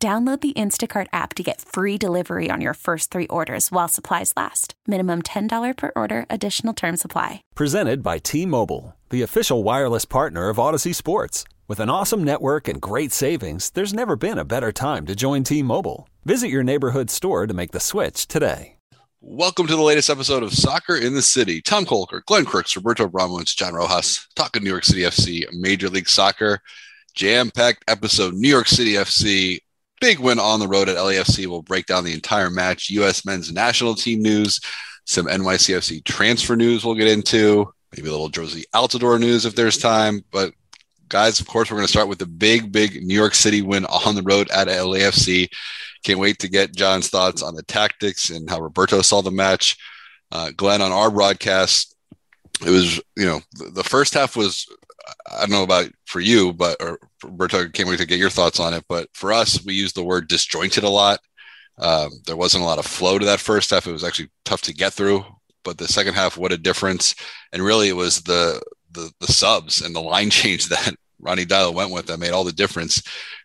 Download the Instacart app to get free delivery on your first three orders while supplies last. Minimum $10 per order, additional term supply. Presented by T Mobile, the official wireless partner of Audacy Sports. With an awesome network and great savings, there's never been a better time to join T Mobile. Visit your neighborhood store to make the switch today. Welcome to the latest episode of Soccer in the City. Tom Colker, Glenn Crooks, Roberto Abramowitz, John Rojas, talking New York City FC, Major League Soccer. Jam packed episode, New York City FC big win on the road at LAFC. We'll break down the entire match, U.S. men's national team news, some NYCFC transfer news we'll get into, maybe a little Jozy Altidore news if there's time. But guys, of course, we're going to start with the big, big New York City win on the road at LAFC. Can't wait to get John's thoughts on the tactics and how Roberto saw the match. Uh, Glenn, on our broadcast, it was, you know, the, the first half was I don't know about for you, but or Roberto, can't wait to get your thoughts on it. But for us, we use the word disjointed a lot. Um, there wasn't a lot of flow to that first half. It was actually tough to get through. But the second half, what a difference! And really, it was the the, the subs and the line change that Ronnie Deila went with that made all the difference.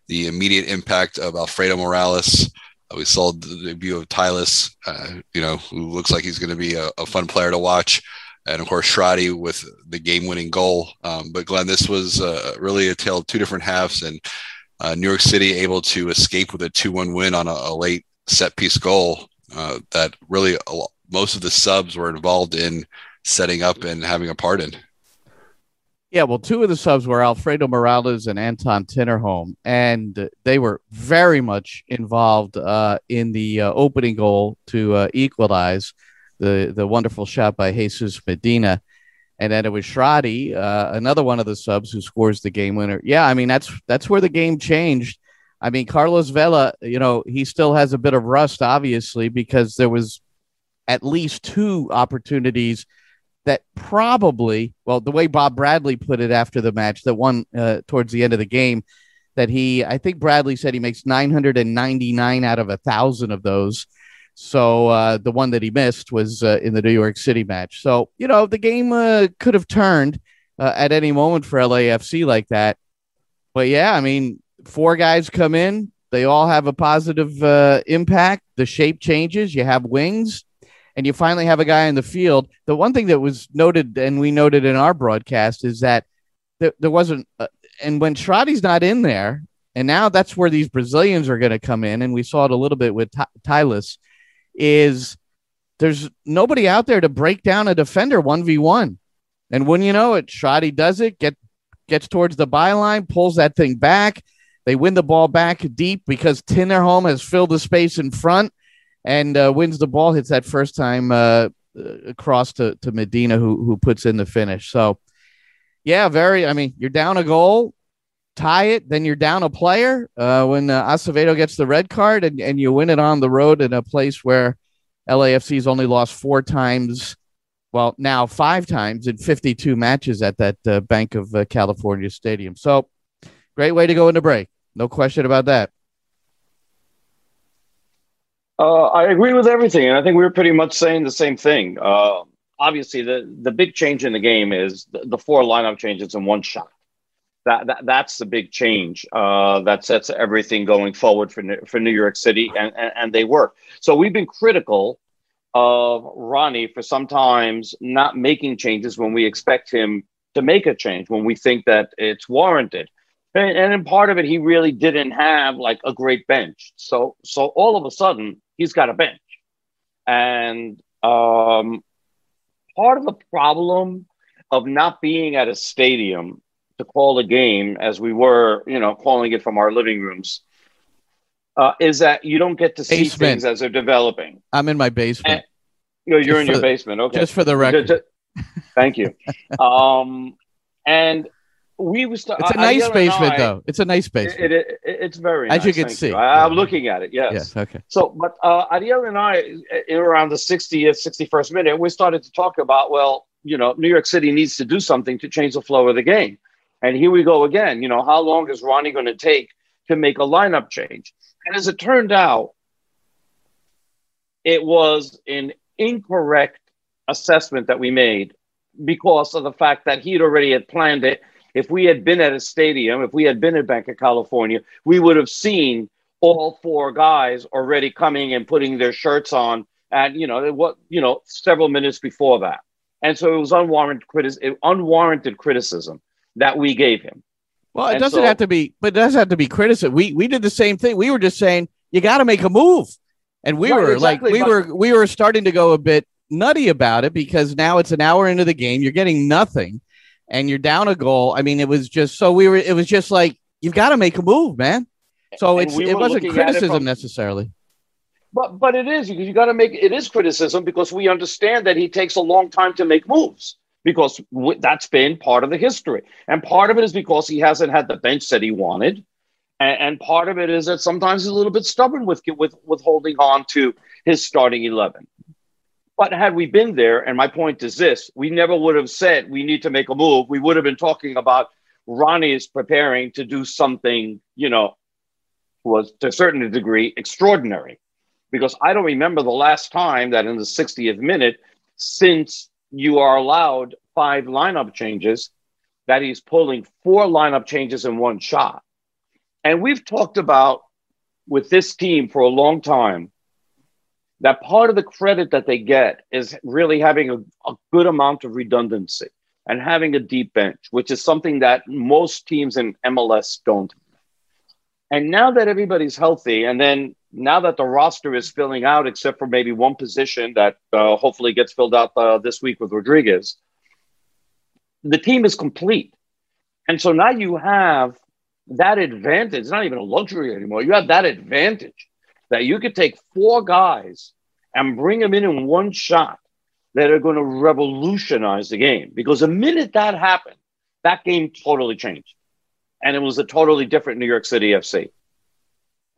The immediate impact of Alfredo Morales. Uh, we saw the debut of Talles, uh, you know, who looks like he's going to be a, a fun player to watch and of course Shradi with the game-winning goal. Um, but Glenn, this was uh, really a tale of two different halves, and uh, New York City able to escape with a two-one win on a, a late set-piece goal. Uh, that really most of the subs were involved in setting up and having a part in. Yeah, well, two of the subs were Alfredo Morales and Anton Tinnerholm, and they were very much involved uh, in the uh, opening goal to uh, equalize the the wonderful shot by Jesus Medina. And then it was Shradi, uh, another one of the subs who scores the game winner. Yeah, I mean that's that's where the game changed. I mean Carlos Vela, you know, he still has a bit of rust, obviously, because there was at least two opportunities that probably, well, the way Bob Bradley put it after the match, that one uh, towards the end of the game, that he, I think Bradley said he makes 999 out of a thousand of those. So uh, the one that he missed was uh, in the New York City match. So you know the game uh, could have turned uh, at any moment for LAFC like that. But yeah, I mean, four guys come in. They all have a positive uh, impact. The shape changes. You have wings, and you finally have a guy in the field. The one thing that was noted, and we noted in our broadcast, is that there, wasn't. Uh, and when Shradi's not in there, and now that's where these Brazilians are going to come in, and we saw it a little bit with T- Talles is there's nobody out there to break down a defender 1v1. And when you know it, Shradi does it, get gets towards the byline, pulls that thing back. They win the ball back deep because Tinnerholm has filled the space in front and uh, wins the ball, hits that first time uh, across to, to Medina, who, who puts in the finish. So, yeah, very, I mean, you're down a goal tie it, then you're down a player uh, when uh, Acevedo gets the red card, and, and you win it on the road in a place where LAFC's only lost four times. Well, now five times in 52 matches at that uh, Bank of uh, California Stadium. So, great way to go into break. No question about that. Uh, I agree with everything, and I think we were pretty much saying the same thing. Uh, obviously, the the big change in the game is the, the four lineup changes in one shot that, that that's the big change uh, that sets everything going forward for for New York City, and, and, and they work. So we've been critical of Ronnie for sometimes not making changes when we expect him to make a change when we think that it's warranted. And, and in part of it, he really didn't have like a great bench. So so all of a sudden he's got a bench, and um, part of the problem of not being at a stadium to call a game as we were, you know, calling it from our living rooms, uh, is that you don't get to see basement. things as they're developing. I'm in my basement. And, you know, you're just in your the, basement. Okay. Just for the record. Just, just, thank you. um, and we was. It's a nice basement, I, though. It's a nice basement. It, it, it, it's very. As nice, you can see, you. I, am looking at it. Yes. Yes. Okay. So, but uh, Ariel and I, in around the 60th, 61st minute, we started to talk about, well, you know, New York City needs to do something to change the flow of the game. And here we go again. You know, how long is Ronnie going to take to make a lineup change? And as it turned out, it was an incorrect assessment that we made because of the fact that he'd already had planned it. If we had been at a stadium, if we had been at Bank of California, we would have seen all four guys already coming and putting their shirts on and you know what you know several minutes before that. And so it was unwarranted unwarranted criticism that we gave him. Well, it and doesn't so, have to be, but it does have to be criticism. We we did the same thing. We were just saying you got to make a move, and we were exactly, like we were we were starting to go a bit nutty about it because now it's an hour into the game. You're getting nothing and you're down a goal. I mean, it was just so we were, it was just like, you've got to make a move, man. So it's, we it wasn't criticism it from, necessarily. But, but it is, because you got to make, it is criticism because we understand that he takes a long time to make moves because that's been part of the history. And part of it is because he hasn't had the bench that he wanted. And, and part of it is that sometimes he's a little bit stubborn with, with, with holding on to his starting 11. But had we been there, and my point is this, we never would have said we need to make a move. We would have been talking about Ronnie is preparing to do something, you know, was to a certain degree extraordinary. Because I don't remember the last time that in the 60th minute, since you are allowed five lineup changes, that he's pulling four lineup changes in one shot. And we've talked about with this team for a long time that part of the credit that they get is really having a, a, good amount of redundancy and having a deep bench, which is something that most teams in MLS don't. And now that everybody's healthy, and then now that the roster is filling out, except for maybe one position that uh, hopefully gets filled out uh, this week with Rodriguez, the team is complete. And so now you have that advantage. It's not even a luxury anymore. You have that advantage that you could take four guys and bring them in in one shot that are going to revolutionize the game. Because the minute that happened, that game totally changed. And it was a totally different New York City FC.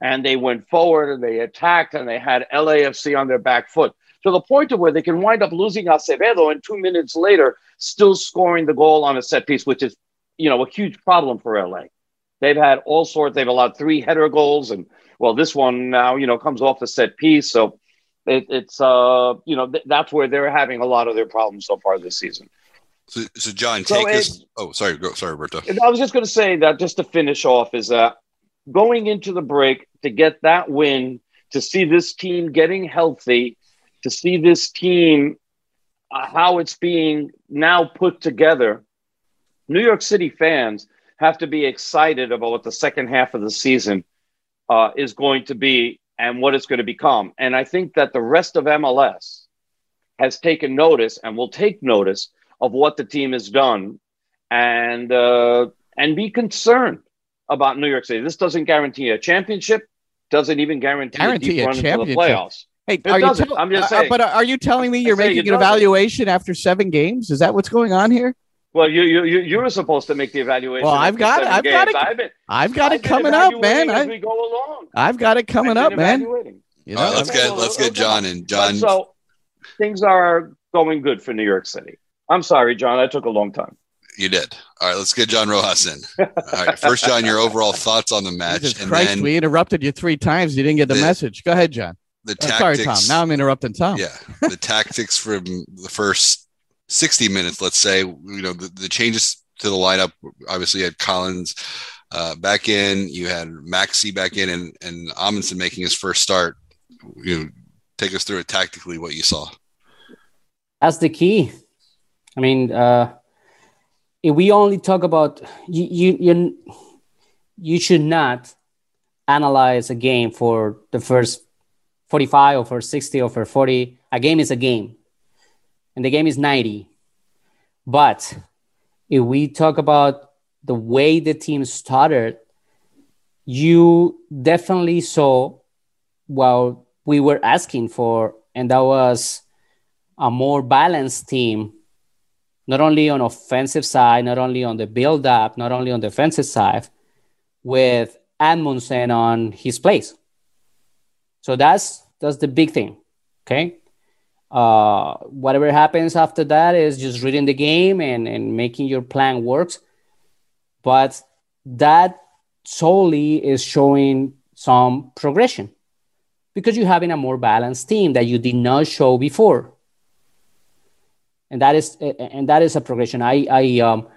And they went forward and they attacked and they had LAFC on their back foot to the point of where they can wind up losing Acevedo and two minutes later still scoring the goal on a set piece, which is, you know, a huge problem for LA. They've had all sorts. They've allowed three header goals and well, this one now, you know, comes off the set piece. So it, it's, uh, you know, th- that's where they're having a lot of their problems so far this season. So, so John, take so us. Oh, sorry, go, sorry, Roberto. I was just going to say that just to finish off is that going into the break to get that win, to see this team getting healthy, to see this team uh, how it's being now put together. New York City fans have to be excited about what the second half of the season uh, is going to be and what it's going to become. And I think that the rest of MLS has taken notice and will take notice of what the team has done and uh, and be concerned about New York City. This doesn't guarantee a championship, doesn't even guarantee, guarantee a deep run into the playoffs. Hey, are you tell- I'm just uh, uh, saying. Uh, but are you telling me you're making an evaluation after seven games? Is that what's going on here? Well, you you you were supposed to make the evaluation. Well, I've got it. I've got it. I've, been, I've got I've it coming up, man. As I, we go along, I've got it coming up, man. You know? All right, let's get let's get John and John. So things are going good for New York City. I'm sorry, John. I took a long time. You did. All right, let's get John Rojas in. All right, first, John, your overall thoughts on the match, Jesus and Christ, then we interrupted you three times. You didn't get the, the message. Go ahead, John. The uh, tactics, sorry, Tom. Now I'm interrupting Tom. Yeah, the tactics from the first 60 minutes, let's say. You know, the, the changes to the lineup. Obviously, you had Callens uh, back in, you had Maxi back in, and and Amundsen making his first start. You know, take us through it tactically what you saw. That's the key. I mean, uh, if we only talk about you, you, you, you should not analyze a game for the first 45 or for 60 or for 40. A game is a game, and the game is 90. But if we talk about the way the team started, you definitely saw what we were asking for, and that was a more balanced team not only on offensive side, not only on the build up, not only on the defensive side, with Amundsen on his place. So that's that's the big thing. Okay. Uh, whatever happens after that is just reading the game and, and making your plan works. But that solely is showing some progression because you're having a more balanced team that you did not show before and that is and that is a progression. I i um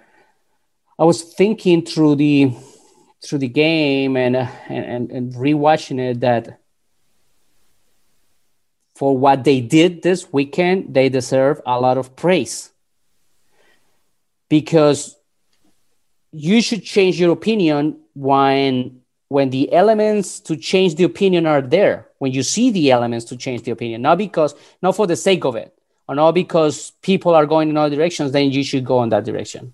i was thinking through the through the game and and and rewatching it that for what they did this weekend they deserve a lot of praise. Because you should change your opinion when when the elements to change the opinion are there when you see the elements to change the opinion. Not because not for the sake of it or not because people are going in other directions then you should go in that direction.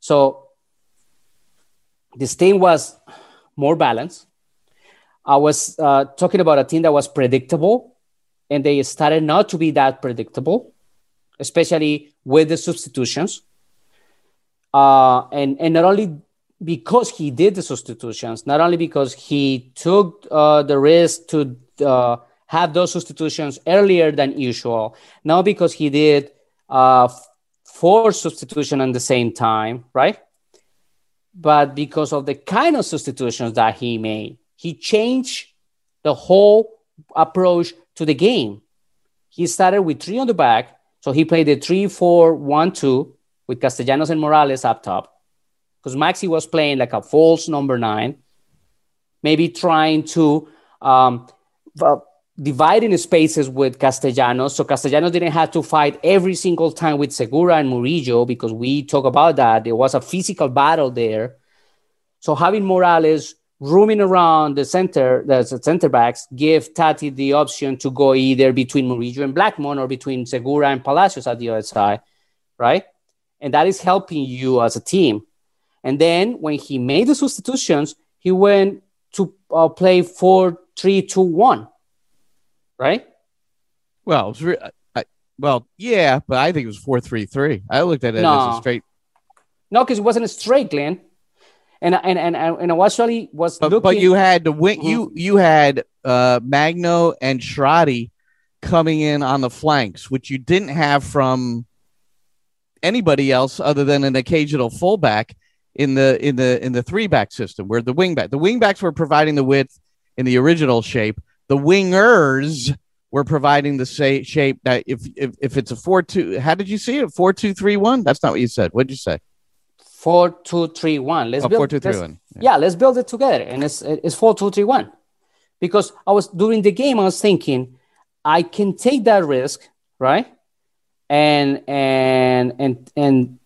So this team was more balanced. I was uh, talking about a team that was predictable and they started not to be that predictable especially with the substitutions. Uh, and and not only because he did the substitutions, not only because he took uh, the risk to uh, have those substitutions earlier than usual, not because he did uh, four substitutions at the same time, right? But because of the kind of substitutions that he made, he changed the whole approach to the game. He started with three on the back, so he played the three, four, one, two with Castellanos and Morales up top because Maxi was playing like a false number nine, maybe trying to um, divide in spaces with Castellanos. So Castellanos didn't have to fight every single time with Segura and Murillo because we talk about that. There was a physical battle there. So having Morales roaming around the center, the center backs, give Tati the option to go either between Murillo and Blackmon or between Segura and Palacios at the other side, right? And that is helping you as a team. And then when he made the substitutions, he went to uh, play four, three, two, one, right? Well, re- I, well, yeah, but I think it was four, three, three. I looked at it no. as a straight. No, because it wasn't a straight, Glenn. And and and and I actually was but, looking. But you had the wing. Mm-hmm. You you had uh, Magno and Shradi coming in on the flanks, which you didn't have from anybody else other than an occasional fullback in the in the in the three back system where the wing back the wing backs were providing the width in the original shape the wingers were providing the say, shape that if, if if it's a four two how did you see it? Four two three one? That's not what you said. What did you say? Four two three one. Let's oh, build four two three one. Yeah. yeah let's build it together and it's it's four two three one. Because I was during the game I was thinking I can take that risk right? And and and and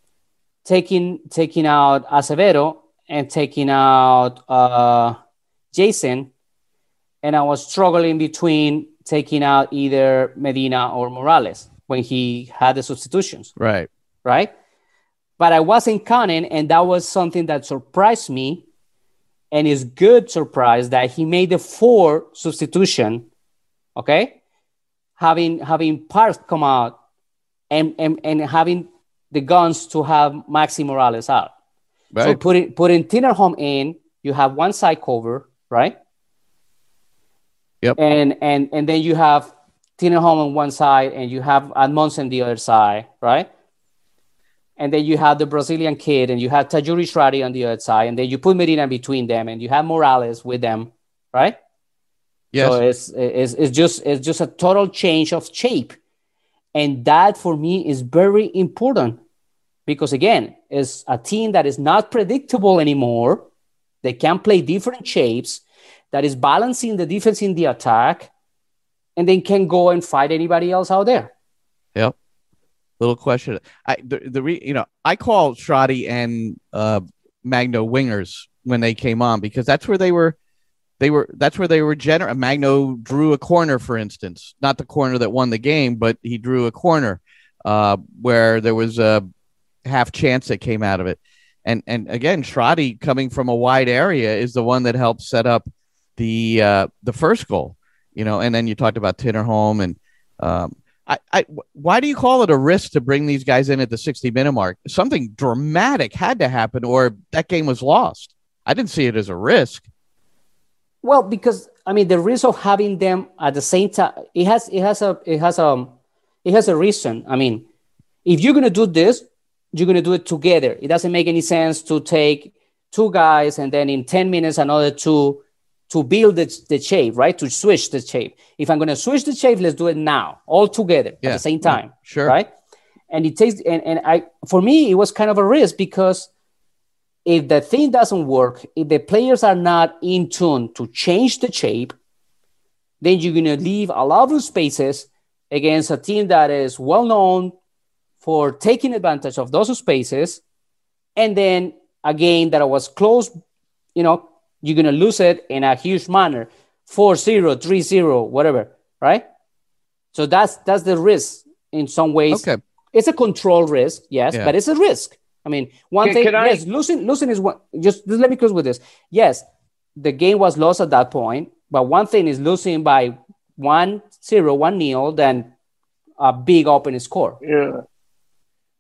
taking taking out Acevedo and taking out uh, Jasson, and I was struggling between taking out either Medina or Morales when he had the substitutions. Right. Right. But I wasn't counting, and that was something that surprised me, and is good surprise that he made the four substitution. Okay, having having Park come out and, and, and having the guns to have Maxi Morales out. Right. So putting putting Tinnerholm in, you have one side cover, right? Yep. And and and then you have Tinnerholm on one side, and you have Amundsen on the other side, right? And then you have the Brazilian kid, and you have Tajouri Shradi on the other side, and then you put Medina between them, and you have Morales with them, right? Yes. So it's, it's, it's just it's just a total change of shape and that for me is very important because, again, it's a team that is not predictable anymore. They can play different shapes, that is balancing the defense in the attack, and then can go and fight anybody else out there. Yep. Little question. I the, the re, you know I call Shradi and uh, Magno wingers when they came on because that's where they were they were that's where they were general. Magno drew a corner, for instance, not the corner that won the game, but he drew a corner uh, where there was a half chance that came out of it. And and again, Shradi coming from a wide area is the one that helps set up the uh, the first goal. You know, and then you talked about Tinnerholm and um, I, I, why do you call it a risk to bring these guys in at the 60 minute mark? Something dramatic had to happen, or that game was lost. I didn't see it as a risk. Well, because I mean, the risk of having them at the same time, it has, it has a, it has a, it has a reason. I mean, if you're gonna do this, you're gonna do it together. It doesn't make any sense to take two guys and then in 10 minutes another two to build the, the shape, right? To switch the shape. If I'm going to switch the shape, let's do it now, all together yeah. at the same time. Yeah, sure. Right. And it takes, and, and I, for me, it was kind of a risk because if the thing doesn't work, if the players are not in tune to change the shape, then you're going to leave a lot of spaces against a team that is well known for taking advantage of those spaces. And then a game that was close, you know, you're going to lose it in a huge manner 4 0, 3 0, whatever, right? So that's that's the risk in some ways. Okay. It's a control risk, yes, yeah. but it's a risk. I mean, one can, thing, can yes, losing, losing is one. Just, just let me close with this. Yes, the game was lost at that point, but one thing is losing by one zero, one nil, then a big open score. Yeah.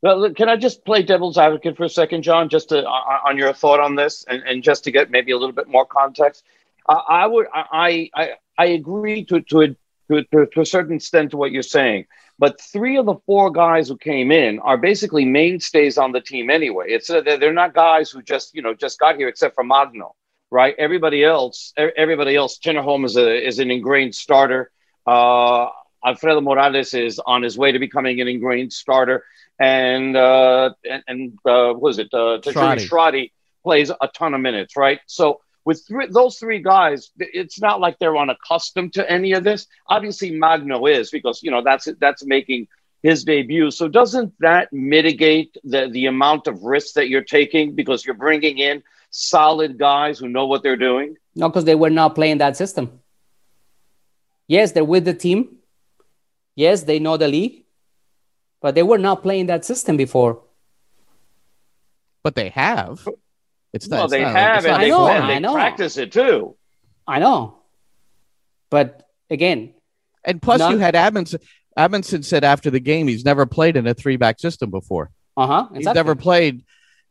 Well, can I just play devil's advocate for a second, John, just to, on your thought on this, and, and just to get maybe a little bit more context? I, I would, I, I, I agree to to a, to, to a certain extent to what you're saying, but three of the four guys who came in are basically mainstays on the team anyway. It's uh, they're not guys who just you know just got here, except for Magno, right? Everybody else, everybody else, Tinnerholm is a is an ingrained starter. Uh, Alfredo Morales is on his way to becoming an ingrained starter and uh, and, and uh, was it uh, Shradi plays a ton of minutes, right? So with three, those three guys, it's not like they're unaccustomed to any of this. Obviously, Magno is because you know that's that's making his debut. So doesn't that mitigate the the amount of risk that you're taking because you're bringing in solid guys who know what they're doing? No, because they were not playing that system. Yes, they're with the team. Yes, they know the league but they were not playing that system before. But they have. It's not. Well, they not, have, and they, know, they I know. practice it too. I know, but again, and plus none... you had Amundsen. Amundsen said after the game he's never played in a three back system before. Uh huh. Exactly. He's never played,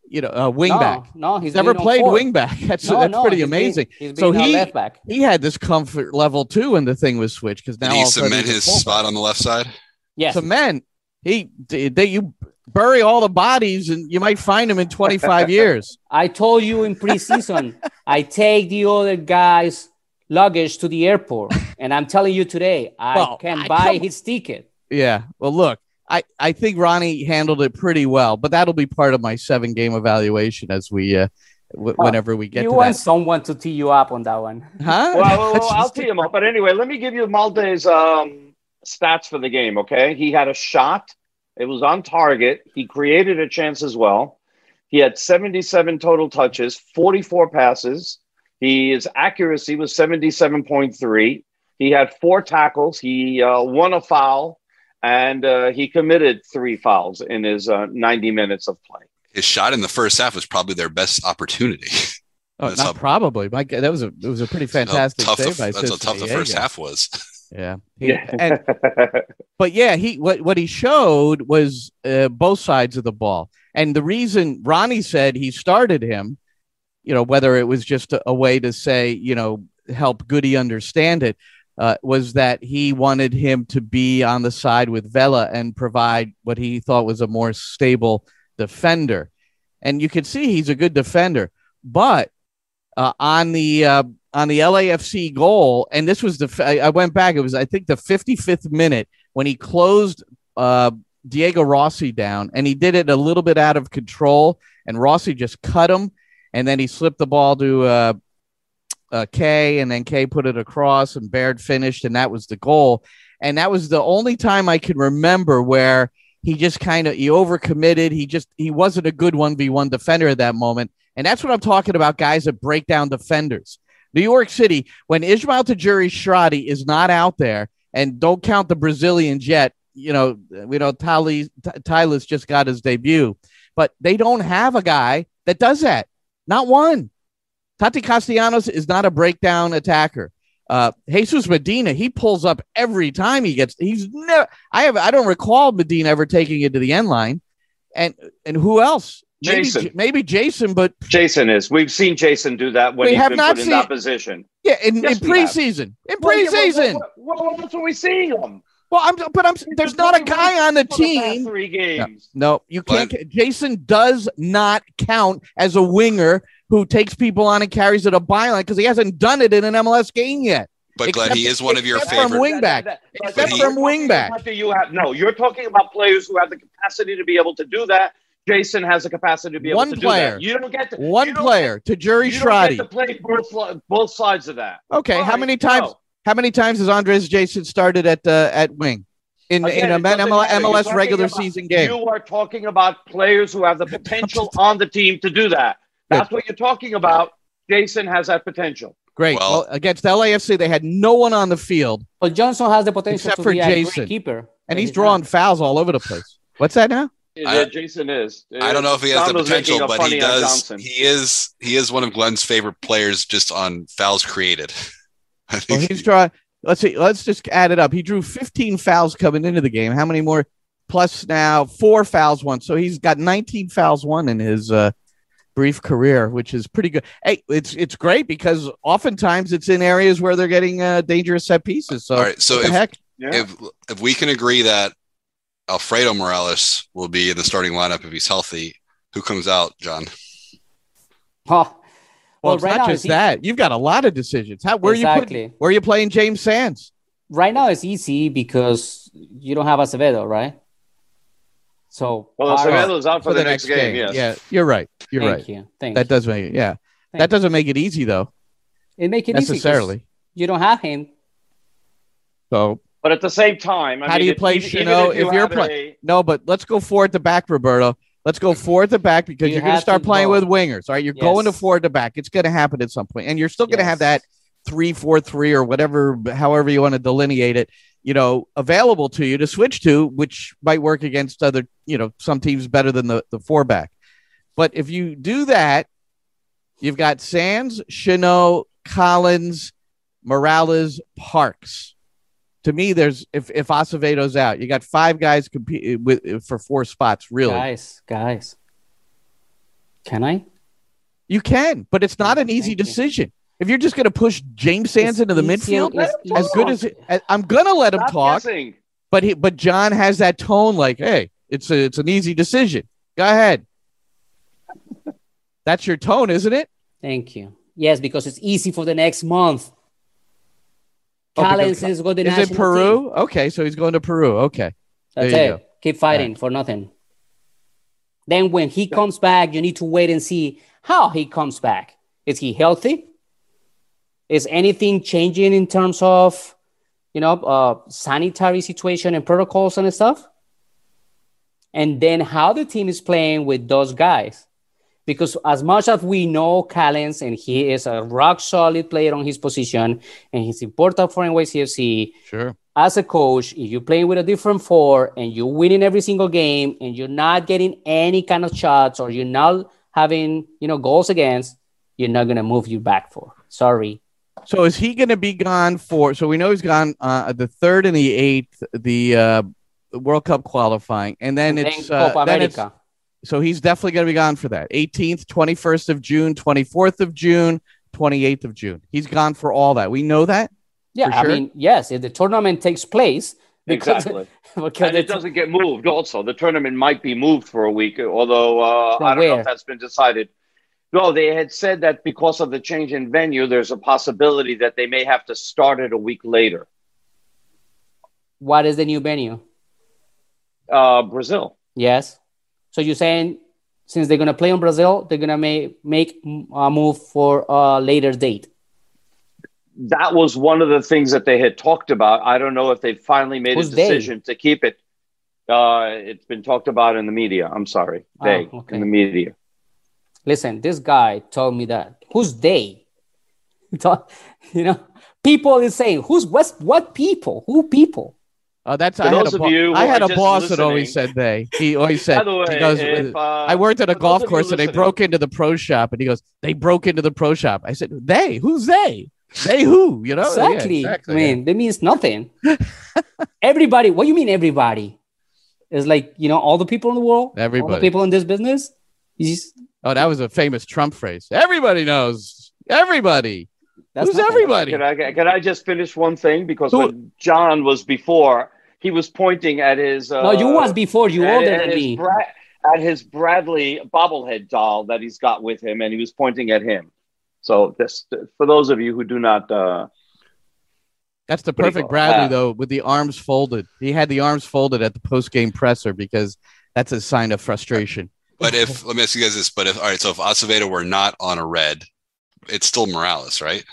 you know, a wingback. no. No, he's never played wingback. That's no, that's no, pretty amazing. Being, so he left back. he had this comfort level too when the thing was switched because now Did he cement his spot on the left side. Yes, cement he they you bury all the bodies and you might find them in 25 years. I told you in preseason, I take the other guy's luggage to the airport, and I'm telling you today, I well, can I buy come... his ticket. Yeah. Well, look, I, I think Ronnie handled it pretty well, but that'll be part of my seven game evaluation as we uh, w- whenever we get you to want that. someone to tee you up on that one, huh? Well, well, well I'll tee him up. But anyway, let me give you Malte's um, stats for the game, okay? He had a shot, it was on target. He created a chance as well. He had 77 total touches, 44 passes. His accuracy was 77.3. He had four tackles. He uh, won a foul, and uh, he committed three fouls in his uh, 90 minutes of play. His shot in the first half was probably their best opportunity. Oh, not how, probably. My that was a it was a pretty fantastic save. The, that's how tough the first half was. Yeah. He, yeah. and, but yeah, he what what he showed was uh, both sides of the ball, and the reason Ronnie said he started him, you know, whether it was just a, a way to say, you know, help Gudi understand it, uh, was that he wanted him to be on the side with Vela and provide what he thought was a more stable defender, and you can see he's a good defender, but uh, on the uh, on the LAFC goal, and this was the I went back. It was I think the 55th minute when he closed uh, Diego Rossi down, and he did it a little bit out of control, and Rossi just cut him, and then he slipped the ball to uh, uh, Kaye, and then Kaye put it across, and Baird finished, and that was the goal. And that was the only time I can remember where he just kind of he overcommitted. He just he wasn't a good one v one defender at that moment, and that's what I'm talking about. Guys that break down defenders. New York City, when Ismael Tajouri Shradi is not out there, and don't count the Brazilians yet. you know, we know Tyler's just got his debut, but they don't have a guy that does that. Not one. Tati Castellanos is not a breakdown attacker. Uh, Jesus Medina, he pulls up every time he gets. He's never. I have. I don't recall Medina ever taking it to the end line. And and who else? Maybe, Jasson. maybe Jasson, but Jasson is. We've seen Jasson do that when We he's have been not put seen- in that position. yeah, in, Yes, in we have. preseason, in Well, yeah, well, preseason. Well, well, well, that's what we're seeing him. Well, I'm, but I'm. There's not a guy on the For the past team. three games. No, you can't. Jasson does not count as a winger who takes people on and carries it a byline because he hasn't done it in an MLS game yet. But Glenn, he is one of your except from favorite. wing back. That- that- Except but from you're wing talking back. about the- You have no. You're talking about players who have the capacity to be able to do that. Jasson has the capacity to be able One to do player. that. You don't get to, One you don't player to Jerry Get, you don't get to play both, both sides of that. Okay, All how right, many times? no. How many times has Andres Jasson started at uh, at wing in Again, in a it doesn't MLS. You're MLS talking regular about- season game? You are talking about players who have the potential on the team to do that. That's what you're talking about. Jasson has that potential. Great. Well- Well, against LAFC, they had no one on the field, But Johnson has the potential Except to for be a Jasson. great keeper. and he's drawing fouls all over the place. What's that now? I- Yeah, Jasson is. I don't know if he has John the potential, but he does. He is. He is one of Glenn's favorite players, just on fouls created. I Well, think he's drawing. Let's see. Let's just add it up. He drew 15 fouls coming into the game. How many more? Plus now four fouls won. So he's got 19 fouls won in his uh, brief career, which is pretty good. Hey, it's it's great because oftentimes it's in areas where they're getting uh, dangerous set pieces. So All right. So if heck? Yeah. if if we can agree that Alfredo Morales will be in the starting lineup if he's healthy, who comes out, John? Oh, Well, well, it's right not now just it's that. You've got a lot of decisions. How where are you putting, where are you playing James Sands? right now it's easy because you don't have Acevedo, right? So Well, Acevedo's out for, the, next game. Yes. Yeah, you're right. You're right. thank right. you. Thank That you. does make it. Yeah, Thank that doesn't make it easy though it make it easy 'cause necessarily. You don't have him. So But at the same time, I How mean, do you play even- even Chanot if, you if you're have play- a- No, but let's go forward to back, Roberto. Let's go forward to back because You you are going to start playing go. with wingers. All right, you're going to Yes. forward to back. It's going to happen at some point, and you're still going to have that three, four, three, or whatever, however you want to delineate it. You know, available to you to switch to, which might work against other, you know, some teams better than the the four back. But if you do that, you've got Sands, Chanot, Callens, Morales, Parks. To me, there's if if Acevedo's out, you got five guys compete with for four spots. Really, Guys, guys. Can I? you can, but it's not an Thank easy you. decision. If you're just going to push James Sands It's into the midfield, it's as good as easier. it, I'm going to let him Stop talk, guessing. but he, but John has that tone like, hey, it's a, it's an easy decision. Go ahead. That's your tone, isn't it? Thank you. Yes, because it's easy for the next month. Oh, Callens Ca- is going to Is it national team. Peru? Okay, so he's going to Peru. Okay. That's it. Keep fighting for nothing. Then when he comes back, you need to wait and see how he comes back. Is he healthy? Is anything changing in terms of, you know, uh, sanitary situation and protocols and stuff? And then how the team is playing with those guys. Because as much as we know Callens and he is a rock solid player on his position and he's important for NYCFC, Sure. as a coach, if you're playing with a different four and you're winning every single game and you're not getting any kind of shots or you're not having, you know, goals against, you're not gonna move you back for. Sorry. So is he going to be gone for? So we know he's gone uh, the third and the eighth, the uh, World Cup qualifying, and then And it's uh, Copa then it's America. So he's definitely going to be gone for that. 18th, 21st of June, 24th of June, 28th of June. He's gone for all that. We know that. Yeah, for I mean, yes, if the tournament takes place, because, Exactly. because And it doesn't get moved. Also, the tournament might be moved for a week, although uh, I don't know if that's been decided. No, they had said that because of the change in venue, there's a possibility that they may have to start it a week later. what is the new venue? Uh, Brazil. Yes. So you're saying since they're gonna play in Brazil, they're gonna make make a move for a later date. That was one of the things that they had talked about. I don't know if they finally made Who's a they? decision to keep it. Uh, it's been talked about in the media. I'm sorry, Ah, they okay. in the media. Listen, this guy told me that. Who's they? you know, people is saying, who's what? What people? Who people? Uh, that's For I had those a bo- I had a just boss that always said they. He always said By the way, he goes. if, uh, I worked at a golf course and they broke into the pro shop and he goes, they broke into the pro shop. I said, they? Who's they? They who? You know? Yeah, exactly. exactly, I mean, that means nothing. everybody. What do you mean, everybody? It's like you know all the people in the world, all the Everybody. people in this business. You just- Oh, that was a famous Trump phrase. Everybody knows. Everybody. that's Who's everybody? Can I, can I just finish one thing? Because Who- when John was before, he was pointing at his. Uh, No, you was before. You at- older at than his me. Bra- at his Bradley bobblehead doll that he's got with him, and he was pointing at him. So, this for those of you who do not. Uh, That's the What do you perfect call- Bradley, uh, though, with the arms folded. He had the arms folded at the post game presser because that's a sign of frustration. But if let me ask you guys this, but if all right, so if Acevedo were not on a red, it's still Morales, right?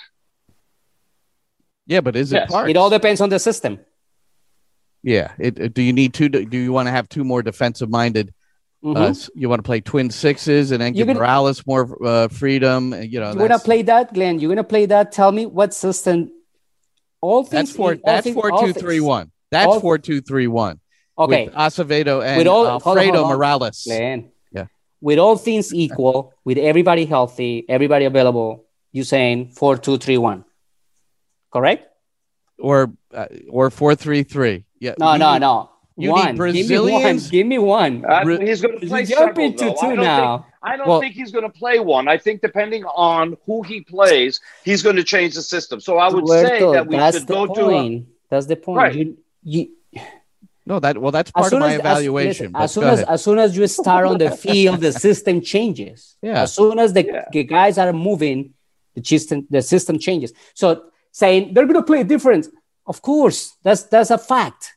Yeah, but is it Yes. Parks? It all depends on the system. Yeah. It, it- do you need two? Do you want to have two more defensive minded? Mhm. Uh, you want to play twin sixes and then give can- Morales more uh, freedom? uh, You know, you wanna play that, Glenn? You wanna play that? Tell me what system. All things. That's four. That's things- four two things- three one. That's all- four two three one. Okay, With Acevedo and With all- hold on, Alfredo hold on. Morales. Glenn. Yeah. With all things equal, with everybody healthy, everybody available, you saying four two three one. Correct? Or uh, or four three three. Yeah. No, you no, no. you need one. Give me one. Give me one. uh, he's going to play jump several, into though. I two don't now. Think, I don't Well- think he's going to play one. I think depending on who he plays, he's going to change the system. So I would say that we that's should the go to. A, point. that's the point. Right. You, you, No, that well, that's part of my as, evaluation. As, as soon as ahead. as soon as you start on the field, the system changes. Yeah. As soon as the, Yeah. the guys are moving, the system the system changes. So saying they're gonna play a different, of course, that's that's a fact.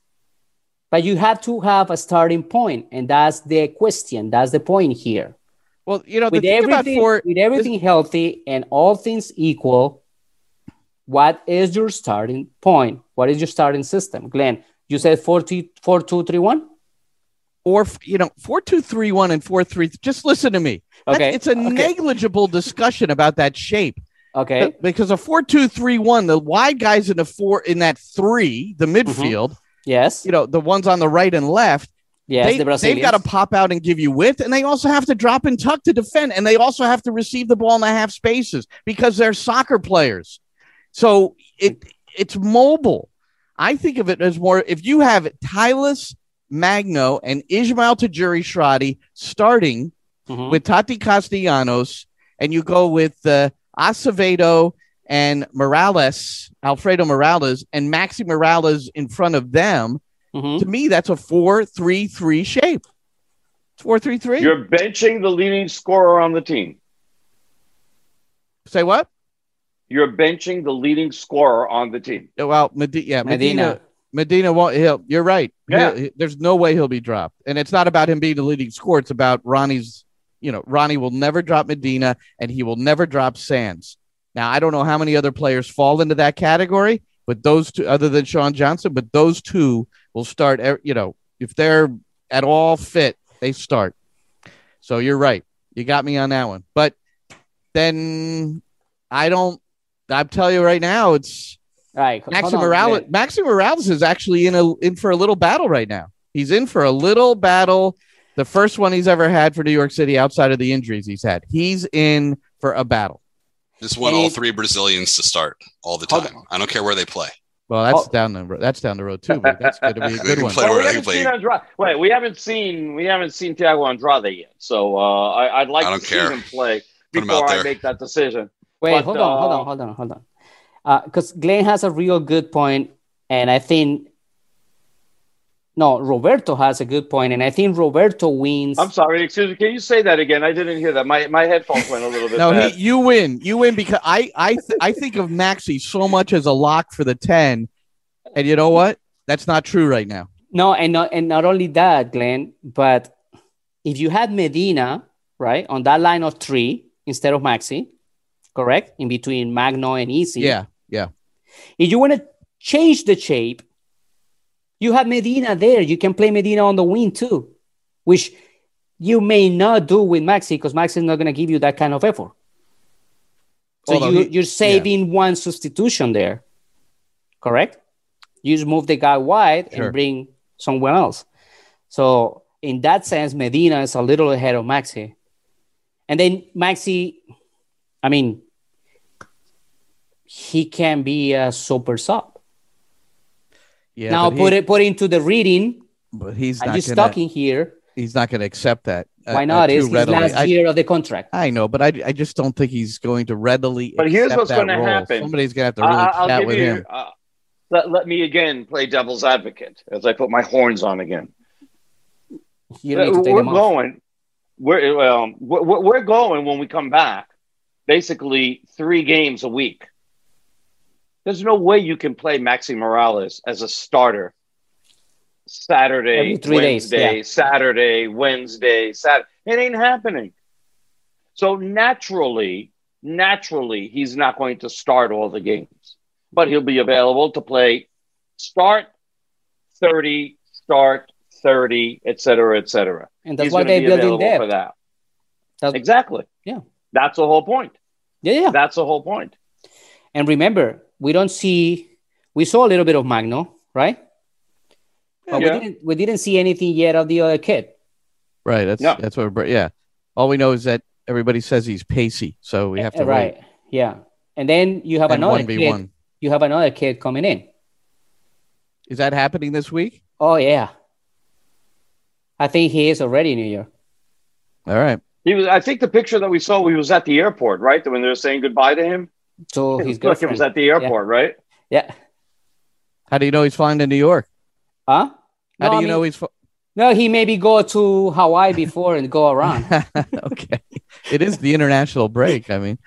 But you have to have a starting point, and that's the question. That's the point here. well, you know, the With everything, four, with everything healthy and all things equal, what is your starting point? What is your starting system, Glenn? You said 40, 4 2 3 1? or you know, four two three one and four three. Just listen to me. That's- Okay. it's a okay. negligible discussion about that shape. Okay. Because a four two three one, the wide guys in the four in that three, the Mm-hmm. midfield, Yes. you know, the ones on the right and left, Yes. they, the they've got to pop out and give you width, and they also have to drop and tuck to defend, and they also have to receive the ball in the half spaces because they're soccer players. So it it's mobile. I think of it as more if you have Talles Magno and Ismael Tajouri Shradi starting Mhm. with Tati Castellanos, and you go with uh, Acevedo and Morales, Alfredo Morales, and Maxi Morales in front of them. Mhm. To me, that's a four-three-three shape. It's four-three-three. You're benching the leading scorer on the team. Say what? You're benching the leading scorer on the team. Well, Medina, yeah, Medina. Medina. Medina won't. He'll. You're right. Yeah. He'll- there's no way he'll be dropped, and it's not about him being the leading scorer. It's about Ronnie's. You know, Ronnie will never drop Medina, and he will never drop Sands. Now, I don't know how many other players fall into that category, but those two, other than Sean Johnson, but those two will start. You know, if they're at all fit, they start. So you're right. You got me on that one. But then I don't. I'm telling you right now, it's All right. Maxi Morales. Maxi Morales is actually in a in for a little battle right now. He's in for a little battle. The first one he's ever had for New York City outside of the injuries he's had. He's in for a battle. Just want all three Brazilians to start all the time. I don't care where they play. Well, that's Oh. down the ro- that's down the road too, but that's going to be a good one. play Well, we haven't seen Andrade. Wait, we haven't seen we haven't seen Thiago Andrade yet. So uh, I, I'd like I to care. see him play Put him before out I make that decision. Wait, But, hold on, hold uh, on, hold on, hold on. Because Glenn has a real good point, and I think no, Roberto has a good point, and I think Roberto wins. I'm sorry, excuse me. Can you say that again? I didn't hear that. My my headphones went a little bit. No, bad. he, you win. You win because I I th- I think of Maxi so much as a lock for the ten, and you know what? That's not true right now. No, and not and not only that, Glenn, but if you had Medina right on that line of three instead of Maxi, correct, in between Magno and Easy. Yeah, yeah. If you want to change the shape, you have Medina there. You can play Medina on the wing too, which you may not do with Maxi because Maxi is not going to give you that kind of effort. So Although you, you're saving one substitution there, correct? You just move the guy wide Sure. and bring someone else. So in that sense, Medina is a little ahead of Maxi. And then Maxi, I mean, he can be a super sub. Yeah. now put he- it put into the reading. But he's I'm not just gonna, talking here. He's not going to accept that. uh, Why uh, not? too It's his readily. last I, year of the contract. I know, but I, I just don't think he's going to readily. But here's accept what's gonna happen. Somebody's going to have to really I- I'll chat with you. him. Uh, let, let me again play devil's advocate as I put my horns on again. You need to take we're them off. going. We're well, we're, we're going when we come back. Basically, three games a week. There's no way you can play Maxi Moralez as a starter. Saturday, Every three days, Wednesday, yeah. Saturday, Wednesday, Saturday. It ain't happening. So naturally, naturally, he's not going to start all the games, but he'll be available to play start 30, start 30, et cetera, et cetera. And that's He's why they be build in available for that. That's- Exactly. Yeah. That's the whole point. Yeah, yeah. That's the whole point. And remember, we don't see. We saw a little bit of Magno, right? But Yeah. we didn't. We didn't see anything yet of the other kid. Right. That's No. that's what. We're, yeah. All we know is that everybody says he's pacey, so we eh, have to right. wait. Yeah. And then you have And another one v kid. one. You have another kid coming in. Is that happening this week? Oh yeah. I think he is already in New York. All right. He was. I think the picture that we saw, he was at the airport, right? When they were saying goodbye to him. So It his looked like it was at the airport, right? yeah. How do you know he's flying to New York? Huh? How No, do I you know he's? Fl- No, he maybe go to Hawaii before and go around. okay. It is the international break. I mean,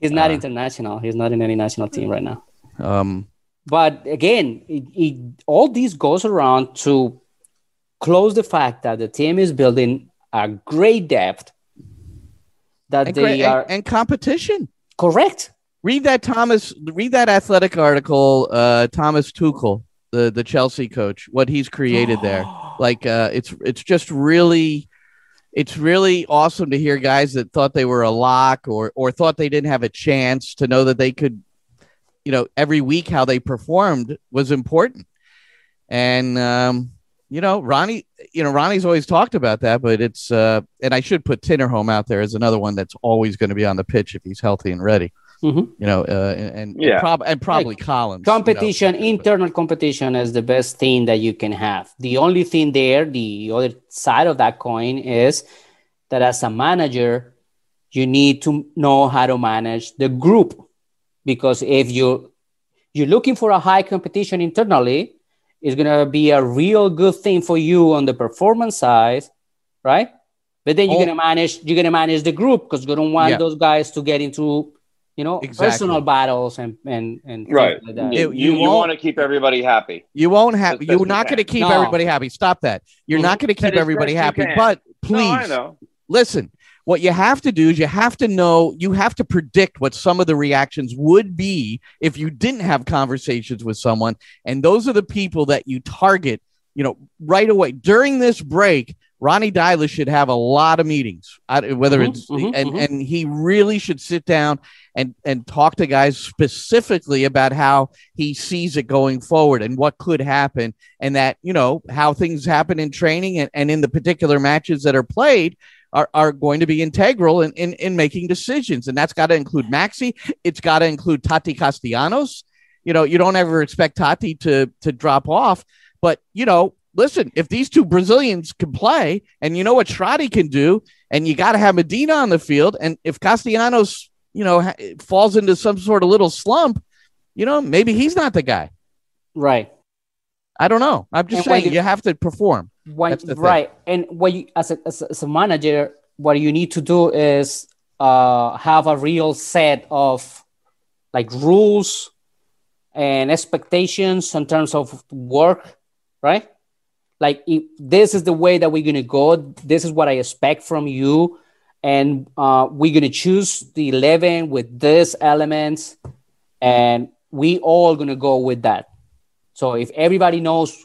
He's not Uh. international. He's not in any national team right now. um, But again, it, it, all this goes around to close the fact that the team is building a great depth. That they great- and- are and competition. correct. Read that Thomas. Read that athletic article. Uh, Thomas Tuchel, the the Chelsea coach, what he's created there. Like uh, it's it's just really, it's really awesome to hear guys that thought they were a lock or or thought they didn't have a chance to know that they could, you know, every week how they performed was important. And um, you know, Ronnie, you know, Ronnie's always talked about that, but it's uh, and I should put Tinnerholm out there as another one that's always going to be on the pitch if he's healthy and ready. Mhm. You know, uh, and and, Yeah. prob- and probably Callens. you know. competition internal competition is the best thing that you can have the only thing there the other side of that coin is that as a manager you need to know how to manage the group because if you you're looking for a high competition internally it's going to be a real good thing for you on the performance side right but then you're Oh. going to manage you're going to manage the group because you don't want Yeah. those guys to get into you know Exactly. personal battles and and and Right. like that. You, It- you, you won't- want to keep everybody happy. You won't have. As You're not can. going to keep No. everybody happy. Stop that. You're not mm-hmm. going to keep everybody happy. can. But No, I please know. listen. What you have to do is you have to know. You have to predict what some of the reactions would be if you didn't have conversations with someone, and those are the people that you target. You know, right away during this break. Ronnie Deila's should have a lot of meetings, whether Mhm, it's mhm, and mhm. and he really should sit down and and talk to guys specifically about how he sees it going forward and what could happen and that you know how things happen in training and, and in the particular matches that are played are, are going to be integral in, in, in making decisions. And that's got to include maxi. It's got to include tati castellanos. You know you don't ever expect tati to to drop off but you know listen if these two brazilians can play and you know what Strati can do and you got to have medina on the field and if castellanos you know ha- falls into some sort of little slump you know maybe he's not the guy right I don't know. I'm just And saying you- you have to perform. When, That's the thing. right and what you as a, as a as a manager what you need to do is uh have a real set of like rules and expectations in terms of work right like if this is the way that we're to go this is what i expect from you. And uh, we're to choose the 11 with these elements and we all to go with that. So if everybody knows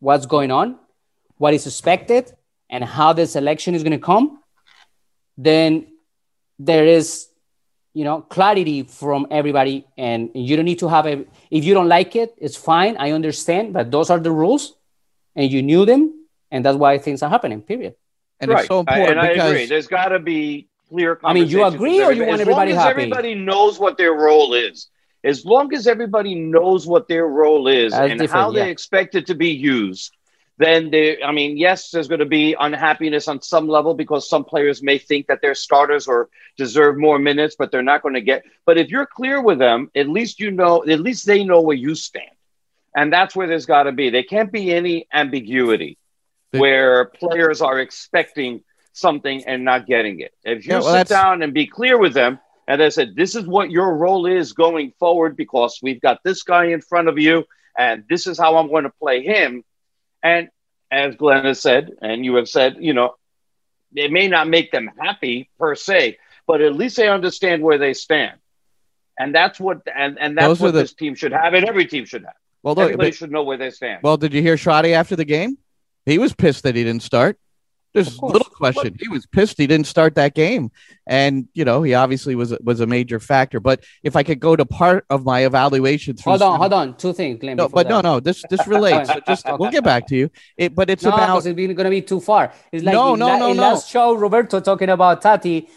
what's going on what is expected and how the selection is to come then there is you know clarity from everybody. And you don't need to have a if you don't like it it's fine i understand but those are the rules and you knew them and that's why things are happening period And right. it's so I- important and I because agree. There's got to be clear. I mean, you agree or you want everybody as everybody long as happy? Everybody knows what their role is. as long as everybody knows what their role is That's and different, how they expect it to be used, then they, I mean, yes, there's going to be unhappiness on some level because some players may think that they're starters or deserve more minutes, but they're not going to get. But if you're clear with them, at least you know, at least they know where you stand. And that's where there's got to be. There can't be any ambiguity The- where players are expecting something and not getting it. If you Yeah, well, sit that's- down and be clear with them, and they said, this is what your role is going forward because we've got this guy in front of you, and this is how I'm going to play him. And as Glenn has said, and you have said, you know, it may not make them happy per se, but at least they understand where they stand. And that's what and, and that's Those what the- this team should have, and every team should have. Well, look, Everybody but- should know where they stand. well, did you hear Shoddy after the game? He was pissed that he didn't start. There's Of little question. He was pissed he didn't start that game, and you know he obviously was was a major factor. But if I could go to part of my evaluation through Hold on, seven- hold on. Two things, Glenn. No, but no, that. no. This this relates. So just we'll get back to you. It, but it's no, about because it's going to be too far. It's like No, in, no, no, in no. last show, Roberto talking about Tati.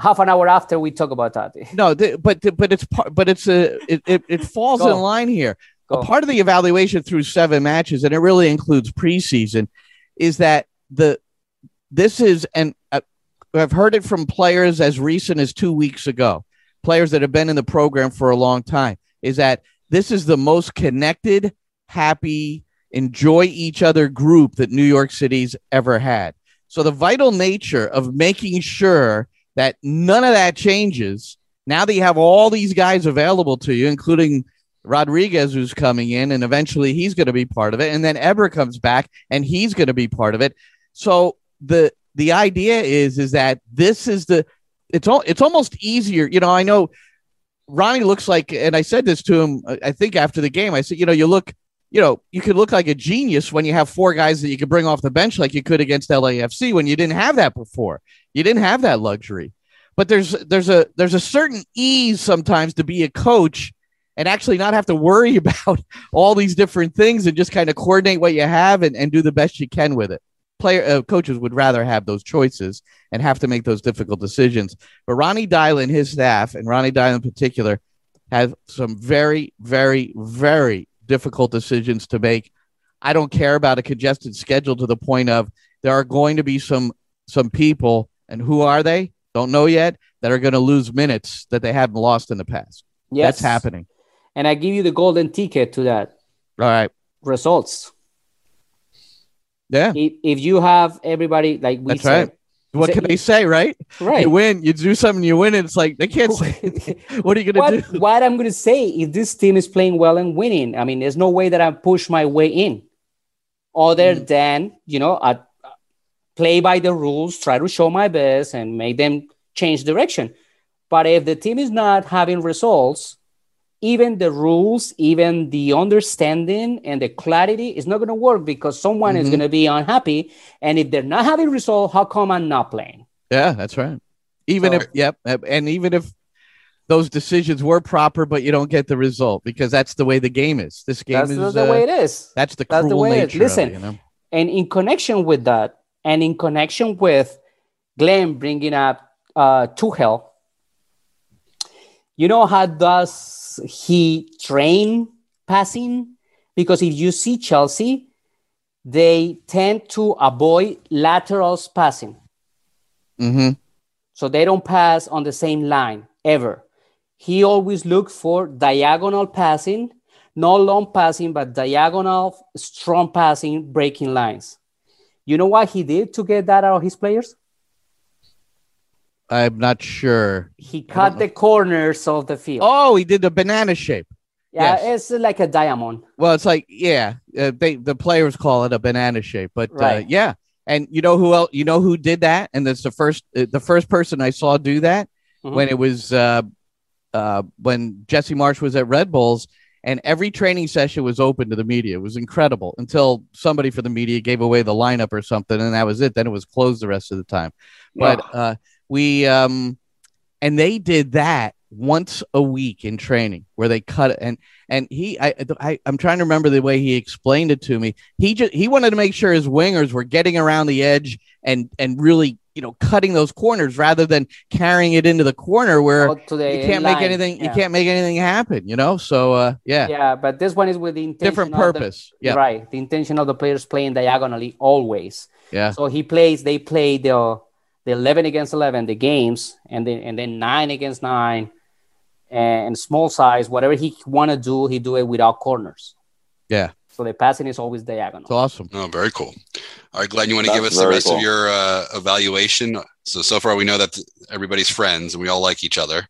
Half an hour after we talk about Tati. no. The, but the, but it's part. But it's a it it, it falls in line here. Go. A part of the evaluation through seven matches, and it really includes preseason, is that the this is and uh, I've heard it from players as recent as two weeks ago, players that have been in the program for a long time, is that this is the most connected, happy, enjoy each other group that New York City's ever had. So the vital nature of making sure that none of that changes now that you have all these guys available to you, including Rodriguez, who's coming in, and eventually he's going to be part of it, and then Eber comes back and he's going to be part of it. So the the idea is is that this is the it's all it's almost easier. You know, I know Ronnie looks like, and I said this to him. I I think after the game, I said, you know, you look, you know, you could look like a genius when you have four guys that you could bring off the bench like you could against LAFC when you didn't have that before. You didn't have that luxury. But there's there's a there's a certain ease sometimes to be a coach and actually not have to worry about all these different things and just kind of coordinate what you have and, and do the best you can with it. Player uh, coaches would rather have those choices and have to make those difficult decisions. But Ronnie Deila, his staff, and Ronnie Deila in particular, have some very, very, very difficult decisions to make. I don't care about a congested schedule to the point of there are going to be some some people, and who are they? Don't know yet. That are going to lose minutes that they haven't lost in the past. Yes, That's happening. And I give you the golden ticket to that All right. results. Yeah, If, if you have everybody like we That's said, right. what can they say, right? right? You win, you do something, you win, it's like they can't say. what are you going to what, do? what I'm going to say if this team is playing well and winning. I mean, there's no way that I push my way in, other Mm. than you know, I play by the rules, try to show my best, and make them change direction. But if the team is not having results, even the rules, even the understanding and the clarity is not going to work because someone is Mhm. going to be unhappy. And if they're not having result, how come I'm not playing? Yeah, that's right. Even So- if, yep, and even if those decisions were proper, but you don't get the result because that's the way the game is. This game That's is the, uh, way it is. That's the That's the cruel way it is. nature. Listen, it, you know? And in connection with that, and in connection with Glenn bringing up uh, Tuchel, you know how does he train passing? Because if you see Chelsea, they tend to avoid laterals passing. Mhm. So they don't pass on the same line ever. He always looked for diagonal passing, not long passing, but diagonal, strong passing, breaking lines. You know what he did to get that out of his players? I'm not sure. He cut the corners of the field. Oh, he did the banana shape. yeah, yes. it's like a diamond. Well, it's like yeah, uh, they the players call it a banana shape, but uh, yeah. And you know who else? You know who did that? And that's the first uh, the first person I saw do that Mhm. when it was uh, uh, when Jesse Marsh was at Red Bulls, and every training session was open to the media. It was incredible until somebody for the media gave away the lineup or something, and that was it. Then it was closed the rest of the time. But uh, we um, and they did that once a week in training where they cut it and and he I, I i'm trying to remember the way he explained it to me he just he wanted to make sure his wingers were getting around the edge and and really you know cutting those corners rather than carrying it into the corner where the you can't make anything Yeah. you can't make anything happen you know so uh yeah, Yeah, but this one is with the intention different purpose yeah Right. The intention of the players playing diagonally always. yeah So he plays, they play the the 11 against 11, the games, and then and then nine against nine, and small size, whatever he want to do, he do it without corners. Yeah. So the passing is always diagonal. it's awesome Oh, very cool. All right, Glenn, you want to give us the very rest of your uh, evaluation? So, so far we know that everybody's friends and we all like each other.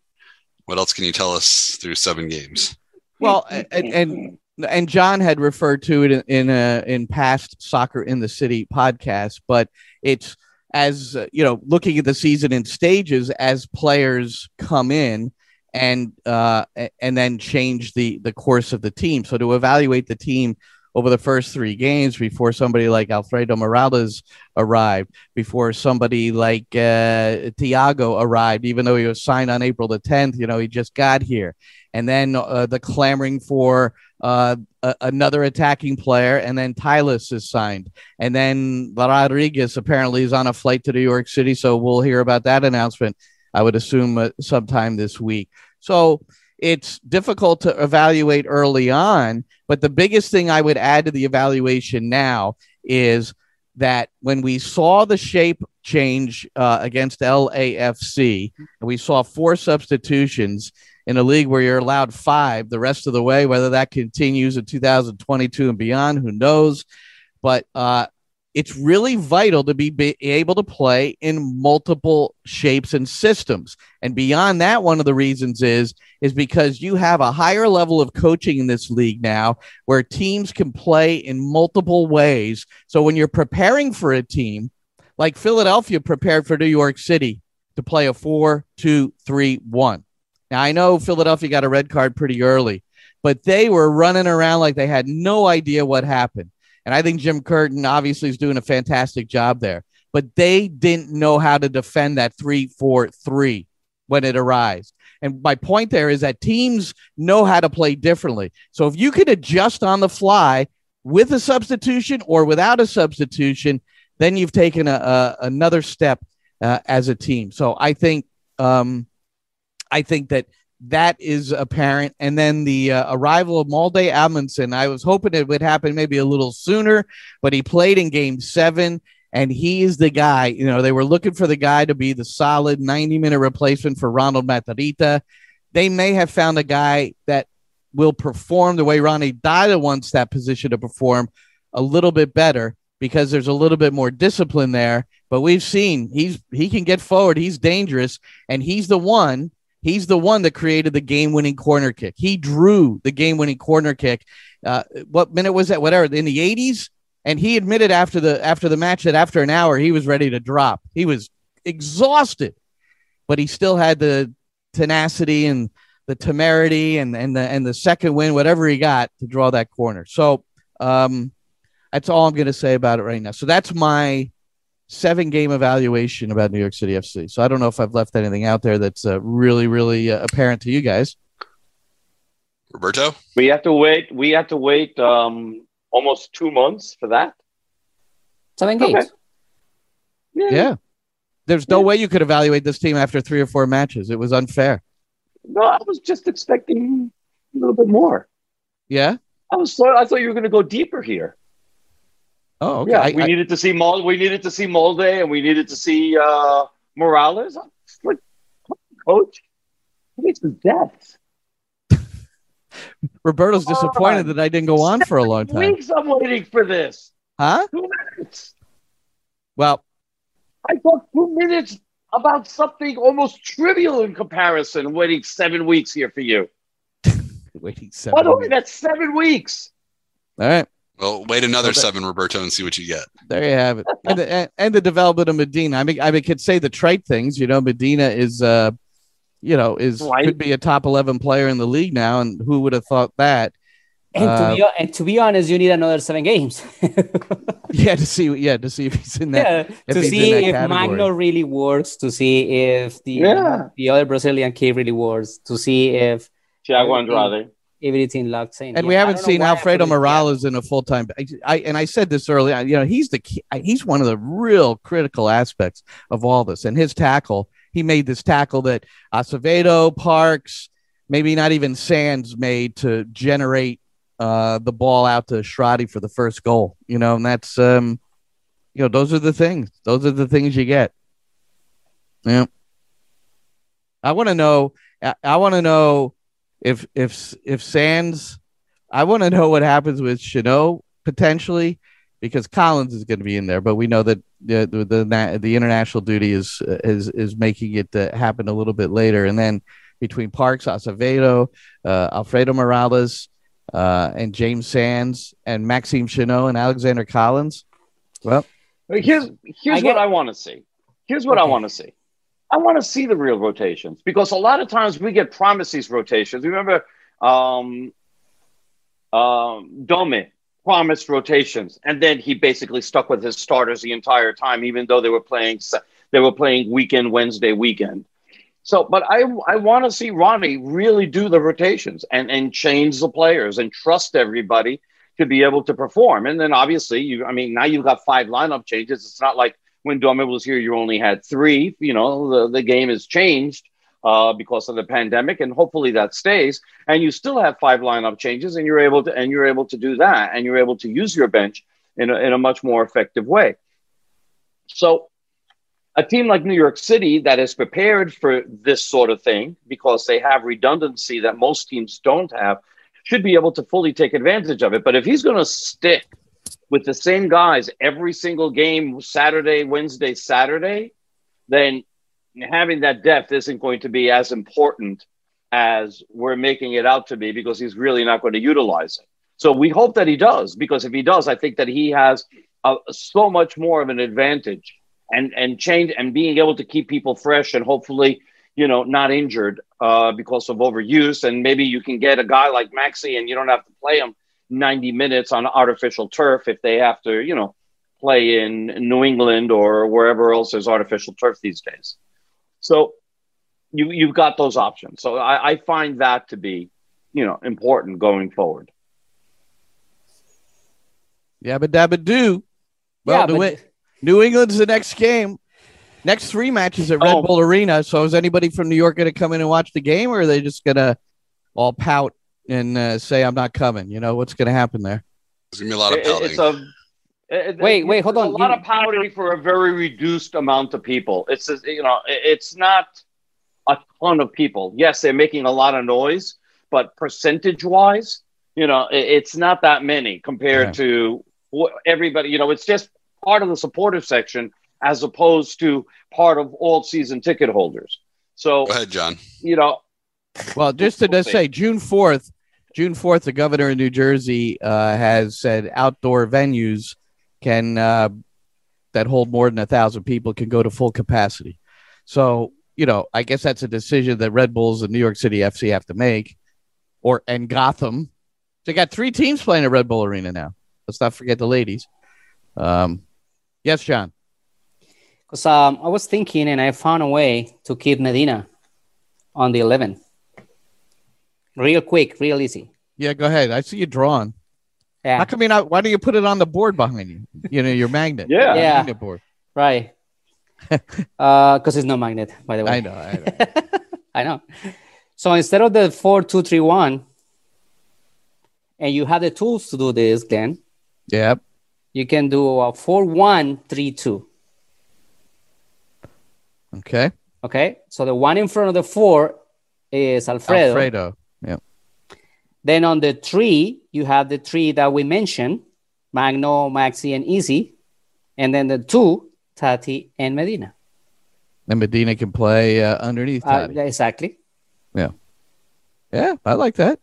What else can you tell us through seven games? well and, and and John had referred to it in in, uh, in past soccer in the city podcast, but it's as uh, you know, looking at the season in stages as players come in and uh, and then change the the course of the team. So to evaluate the team over the first three games before somebody like Alfredo Morales arrived, before somebody like uh, Thiago arrived, even though he was signed on April the 10th, you know, he just got here. And then uh, the clamoring for uh, a- another attacking player, and then Talles is signed. And then Rodriguez apparently is on a flight to New York City. So we'll hear about that announcement, I would assume, uh, sometime this week. So it's difficult to evaluate early on. But the biggest thing I would add to the evaluation now is that when we saw the shape change uh, against LAFC, and we saw four substitutions in a league where you're allowed five the rest of the way, whether that continues in 2022 and beyond, who knows? But uh, it's really vital to be, be able to play in multiple shapes and systems. And beyond that, one of the reasons is is because you have a higher level of coaching in this league now where teams can play in multiple ways. So when you're preparing for a team, like Philadelphia prepared for New York City to play a four, two, three, one. Now I know Philadelphia got a red card pretty early, but they were running around like they had no idea what happened. And I think Jim Curtin obviously is doing a fantastic job there, but they didn't know how to defend that three, four, three when it arrived. And my point there is that teams know how to play differently. So if you could adjust on the fly with a substitution or without a substitution, then you've taken a, a another step uh, as a team. So I think um, I think that that is apparent. And then the uh, arrival of Malte Amundsen, I was hoping it would happen maybe a little sooner, but he played in game seven. And he is the guy, you know, they were looking for the guy to be the solid 90 minute replacement for Ronald Matarrita. They may have found a guy that will perform the way Ronnie Deila wants that position to perform a little bit better because there's a little bit more discipline there. But we've seen he's he can get forward, he's dangerous, and he's the one He's the one that created the game-winning corner kick. He drew the game-winning corner kick. Uh, what minute was that? Whatever in the 80s, and he admitted after the after the match that after an hour he was ready to drop. He was exhausted, but he still had the tenacity and the temerity and and the and the second win, whatever he got to draw that corner. So um, that's all I'm going to say about it right now. So that's my seven game evaluation about New York City FC. So I don't know if I've left anything out there that's uh, really, really uh, apparent to you guys. Roberto? We have to wait. We have to wait um, almost two months for that. Seven games. Okay. Yeah. There's no Yeah. way you could evaluate this team after three or four matches. It was unfair. No, I was just expecting a little bit more. Yeah. I was. So, I thought you were going to go deeper here. Oh, okay. Yeah, I- we I- needed to see Malte. We needed to see Malte, and we needed to see uh, Morales. I'm like, coach, it's depth. Roberto's disappointed that I didn't go on for a long time. Weeks I'm waiting for this. Huh? Two minutes. Well, I talked two minutes about something almost trivial in comparison. Waiting seven weeks here for you. waiting seven. By the way, that's seven weeks. All right. Well, wait another Okay. seven, Roberto, and see what you get. There you have it. And the, and, and the development of Medina. I mean, I mean, could say the trite things. You know, Medina is, uh, you know, is Right. could be a top eleven player in the league now, and who would have thought that? And, Uh, to be, and to be honest, you need another seven games. Yeah, to see, yeah, to see if he's in that. yeah, to he's see if category. Magno really works, to see if the Yeah. the other Brazilian kid really works, to see if Thiago Andrade. Everything locked in. And Yeah, we haven't seen Alfredo. Morales in a full time. I, I and I said this earlier. You know, he's the key, he's one of the real critical aspects of all this. And his tackle, he made this tackle that Acevedo, Parks, maybe not even Sands made to generate uh, the ball out to Shradi for the first goal. You know, and that's um, you know, those are the things. Those are the things you get. Yeah. I want to know. I, I want to know if if if Sands. I want to know what happens with Chanot potentially, because Callens is going to be in there, but we know that the the the, the international duty is is is making it uh, happen a little bit later, and then between Parks, Acevedo, uh, Alfredo Morales, uh, and James Sands, and Maxime Chanot and Alexander Callens. Well, Here's here's I get- what I want to see. Here's what I want to see. I want to see the real rotations because a lot of times we get promised these rotations. Remember, um, um, Dome promised rotations, and then he basically stuck with his starters the entire time, even though they were playing they were playing weekend Wednesday weekend. So, but I I want to see Ronnie really do the rotations and and change the players and trust everybody to be able to perform. And then obviously, you I mean, now you've got five lineup changes. It's not like when Dome was here, you only had three. You know, the, the game has changed uh, because of the pandemic, and hopefully that stays. And you still have five lineup changes, and you're able to and you're able to do that, and you're able to use your bench in a, in a much more effective way. So. A team like New York City that is prepared for this sort of thing because they have redundancy that most teams don't have should be able to fully take advantage of it. But if he's going to stick with the same guys every single game, Saturday, Wednesday, Saturday, then having that depth isn't going to be as important as we're making it out to be because he's really not going to utilize it. So we hope that he does because if he does, I think that he has a, so much more of an advantage and and change and being able to keep people fresh and hopefully you know not injured uh, because of overuse and maybe you can get a guy like Maxi and you don't have to play him 90 minutes on artificial turf if they have to you know play in New England or wherever else there's artificial turf these days. So you you've got those options. So I, I find that to be you know important going forward. yabba dabba do. Well, yeah, New, but New England's the next game. Next three matches at Red Oh. Bull Arena. So is anybody from New York going to come in and watch the game, or are they just going to all pout and uh, say I'm not coming? You know what's going to happen there? There's gonna be a lot of It- pouting. it's a it- Wait, wait, hold on. A lot You- of pouting for a very reduced amount of people. It's just, you know, it- it's not a ton of people. Yes, they're making a lot of noise, but percentage wise, you know, it- it's not that many compared Yeah. to what everybody. You know, it's just part of the supporter section as opposed to part of all season ticket holders. So Go ahead, John. you know, Well, just to just say, June fourth, June fourth, the governor of New Jersey uh, has said outdoor venues can uh, that hold more than a thousand people can go to full capacity. So you know, I guess that's a decision that Red Bulls and New York City FC have to make, or and Gotham. They got three teams playing at Red Bull Arena now. Let's not forget the ladies. Um, yes, John. Because um, I was thinking, and I found a way to keep Medina on the 11. Real quick, real easy. Yeah, go ahead. I see you drawing. Yeah, How come you not? Why don't you put it on the board behind you? You know, your magnet. Yeah. Yeah. Magnet board. right. Uh, because it's no magnet, by the way. I know. I know. I know. So instead of the four, two, three, one, and you have the tools to do this, Glenn, Yep. you can do a four, one, three, two. Okay. Okay. So the one in front of the four is Alfredo. Alfredo. Yeah. Then on the three, you have the three that we mentioned Magno, Maxi, and Easy. And then the two, Tati and Medina. And Medina can play uh, underneath. Uh, exactly. yeah, Yeah, I like that.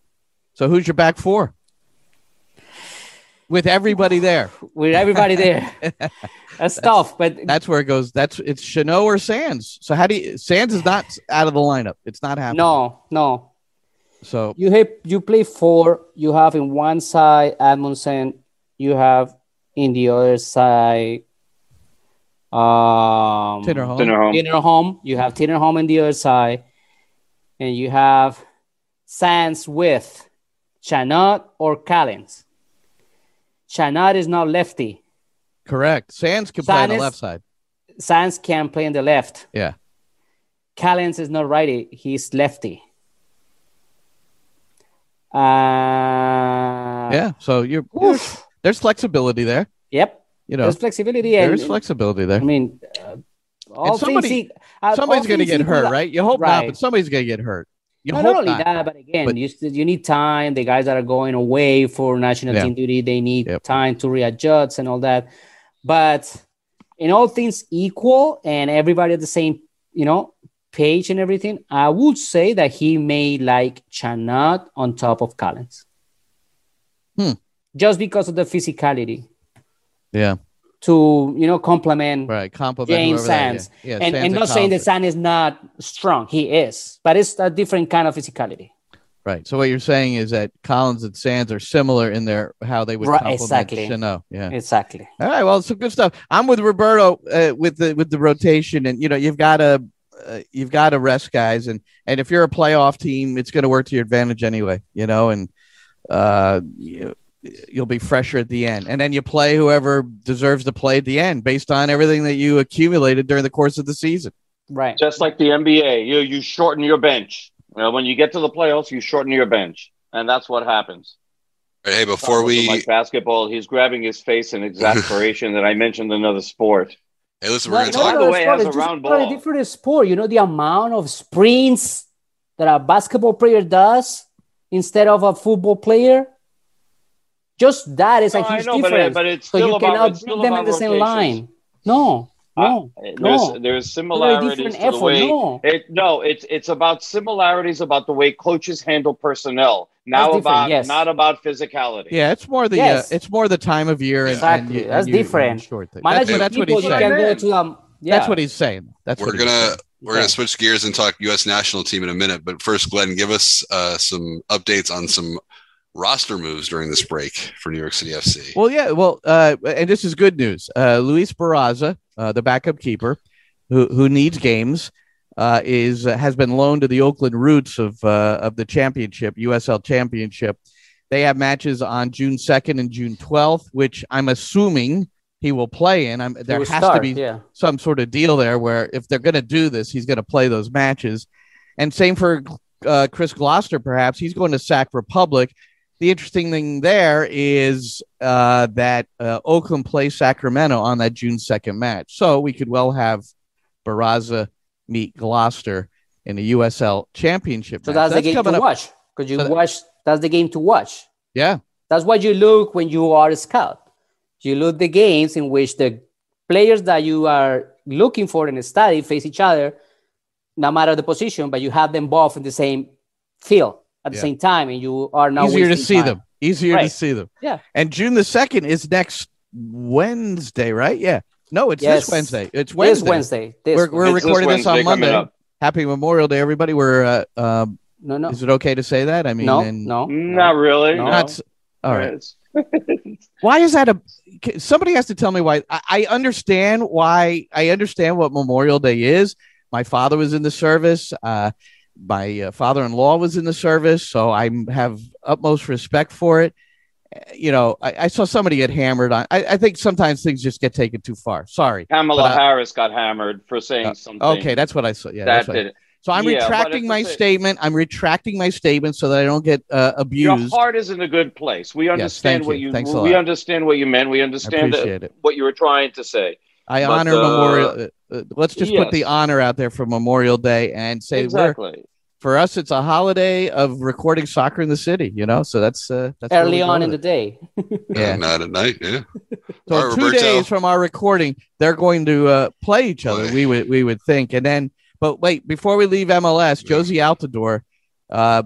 So who's your back four? With everybody there. With everybody there. That's tough, but That's where it goes. That's it's Chanot or Sands. So how do you Sands is not out of the lineup. It's not happening. no, no. So You have you play four. You have in one side Amundsen. You have in the other side um Tinnerholm. dinner home. Tinnerholm. You have Tinnerholm on the other side, and you have Sands with Chanot or Callens. Chanot is not lefty. Correct. Sands can play on the left side. Sands can play on the left. Yeah. Callens is not righty. He's lefty. Uh, Yeah. So you're, there's flexibility there. Yep. You know, There's flexibility. There's flexibility there. I mean, uh, all somebody- things, uh, Somebody's going to get hurt, right? You hope not, but somebody's going to get hurt. You not hope only not. that, but again, But- you you need time. The guys that are going away for national Yeah. team duty, they need Yep. time to readjust and all that. But in all things equal, and everybody at the same, you know, page and everything, I would say that he may like Chanot on top of Callens. Hmm. Just because of the physicality Yeah. to you know complement Right. Compliment James Sands. Yeah. yeah, and, Sands and not saying that Callens. Sand is not strong. He is, but it's a different kind of physicality. Right. So what you're saying is that Callens and Sands are similar in their how they would Right, complement exactly. Chanot. Yeah. Exactly. All right. Well, some good stuff. I'm with Roberto uh, with the with the rotation, and you know you've got to uh, you've got to rest guys, and and if you're a playoff team, it's going to work to your advantage anyway. You know, and uh, you, you'll be fresher at the end, and then you play whoever deserves to play at the end based on everything that you accumulated during the course of the season. Right. Just like the NBA, you you shorten your bench. You know, when you get to the playoffs, you shorten your bench, and that's what happens. Hey, before we like basketball, he's grabbing his face in exasperation that I mentioned another sport. Hey, listen, we're No, gonna talk. By no, way, it's has a just round not a different sport. You know the amount of sprints that a basketball player does instead of a football player. Just that is No, a I huge know, but, uh, difference. but it's so you about, cannot it's bring them about in the same line. No, no, Uh, there's, no. there's similarities to the way No. it no it's it's about similarities about the way coaches handle personnel now about yes. not about physicality Yeah, it's more the Yes. uh, it's more the time of year. Exactly. and you- That's and you- different. short thing. Managing That's, that's what he's saying. can go to um. Yeah. That's what he's saying. That's We're gonna we're gonna switch gears and talk U.S. national team in a minute. But first, Glenn, give us uh, some updates on some roster moves during this break for New York City FC. Well, yeah. Well, uh, and this is good news. Uh, Luis Barraza, uh, the backup keeper, who who needs games, uh, is uh, has been loaned to the Oakland Roots of uh, of the championship, USL Championship. They have matches on June second and June twelfth, which I'm assuming he will play in. I'm, there will has to be Yeah. some sort of deal there where if they're going to do this, he's going to play those matches. And same for uh, Chris Gloster, perhaps he's going to Sac Republic. The interesting thing there is uh, that uh, Oakland plays Sacramento on that June 2nd match. So we could well have Barraza meet Gloster in the USL championship. So match. that's, the game to up. watch because you So watch. That's the game to watch. Yeah. That's what you look when you are a scout. You look the games in which the players that you are looking for in a study face each other, no matter the position, but you have them both in the same field at the Yeah. same time, and you are now Easier to see time. them. Easier to see them. Yeah. And June the 2nd is next Wednesday, right? Yeah. No, it's Yes. this Wednesday. It's This Wednesday. Wednesday. This We're- we're recording this on Monday. Happy Memorial Day, everybody. We're uh, um, no, no, is it okay to say that? I mean, no, and no, not really No. no. not s- all right. Why is that a? Somebody has to tell me why. I, I understand why. I understand what Memorial Day is. My father was in the service. Uh, my uh, father-in-law was in the service, so I have utmost respect for it. Uh, You know, I, I saw somebody get hammered on. I, I think sometimes things just get taken too far. Sorry. Kamala I- Harris got hammered for saying Uh, something Okay, that's what I saw. Yeah, that that's did it. so I'm Yeah, retracting my statement. I'm retracting my statement so that I don't get uh, Your heart is in a good place. We understand thank what you. you. Thanks a we lot. understand what you meant. We understand it. what you were trying to say. I But, honor uh, Memorial. Uh, let's just put the honor out there for Memorial Day and say exactly. for us it's a holiday of recording soccer in the city. You know, so that's uh, that's early on in with the day. it. yeah. Not at night. Yeah. So All right, two Roberto. days from our recording, they're going to uh, play each other. Play. We would we would think, and then but wait before we leave MLS, Jozy Altidore, uh,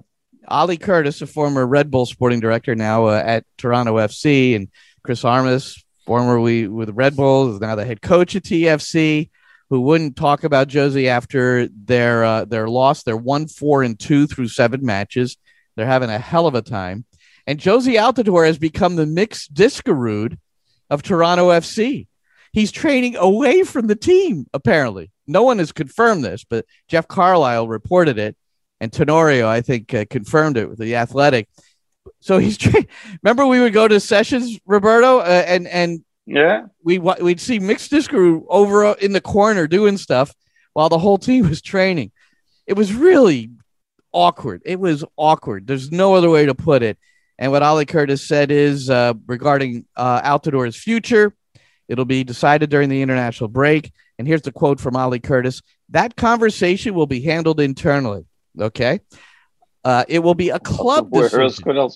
Ali Curtis, a former Red Bull sporting director, now uh, at Toronto FC, and Chris Armas, formerly with Red Bull, is now the head coach at TFC. Who wouldn't talk about Jozy after their uh, their loss? They're one four and two through seven matches. They're having a hell of a time. And Jozy Altidore has become the Mix Diskerud of Toronto FC. He's training away from the team, apparently. No one has confirmed this, but Jeff Carlisle reported it, and Tenorio, I think, uh, confirmed it with the Athletic. So he's tra- remember we would go to sessions, Roberto, uh, and and Yeah. we we'd see Mix Disco over uh, in the corner doing stuff while the whole team was training. It was really awkward. It was awkward. There's no other way to put it. And what Ali Curtis said is uh, regarding uh, Altidore's future, it'll be decided during the international break. And here's the quote from Ali Curtis: "That conversation will be handled internally. Okay, uh, it will be a club Where else? decision."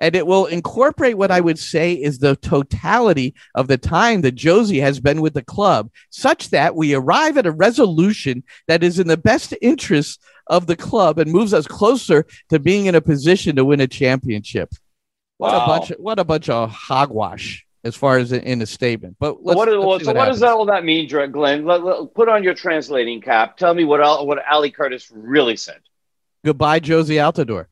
And it will incorporate what I would say is the totality of the time that Jozy has been with the club, such that we arrive at a resolution that is in the best interest of the club and moves us closer to being in a position to win a championship. What a bunch! Of, what a bunch of hogwash as far as in, the statement. But let's, what, so what does that, all that mean, Glenn? Let, let- put on your translating cap. Tell me what what Ali Curtis really said. Goodbye, Jozy Altidore.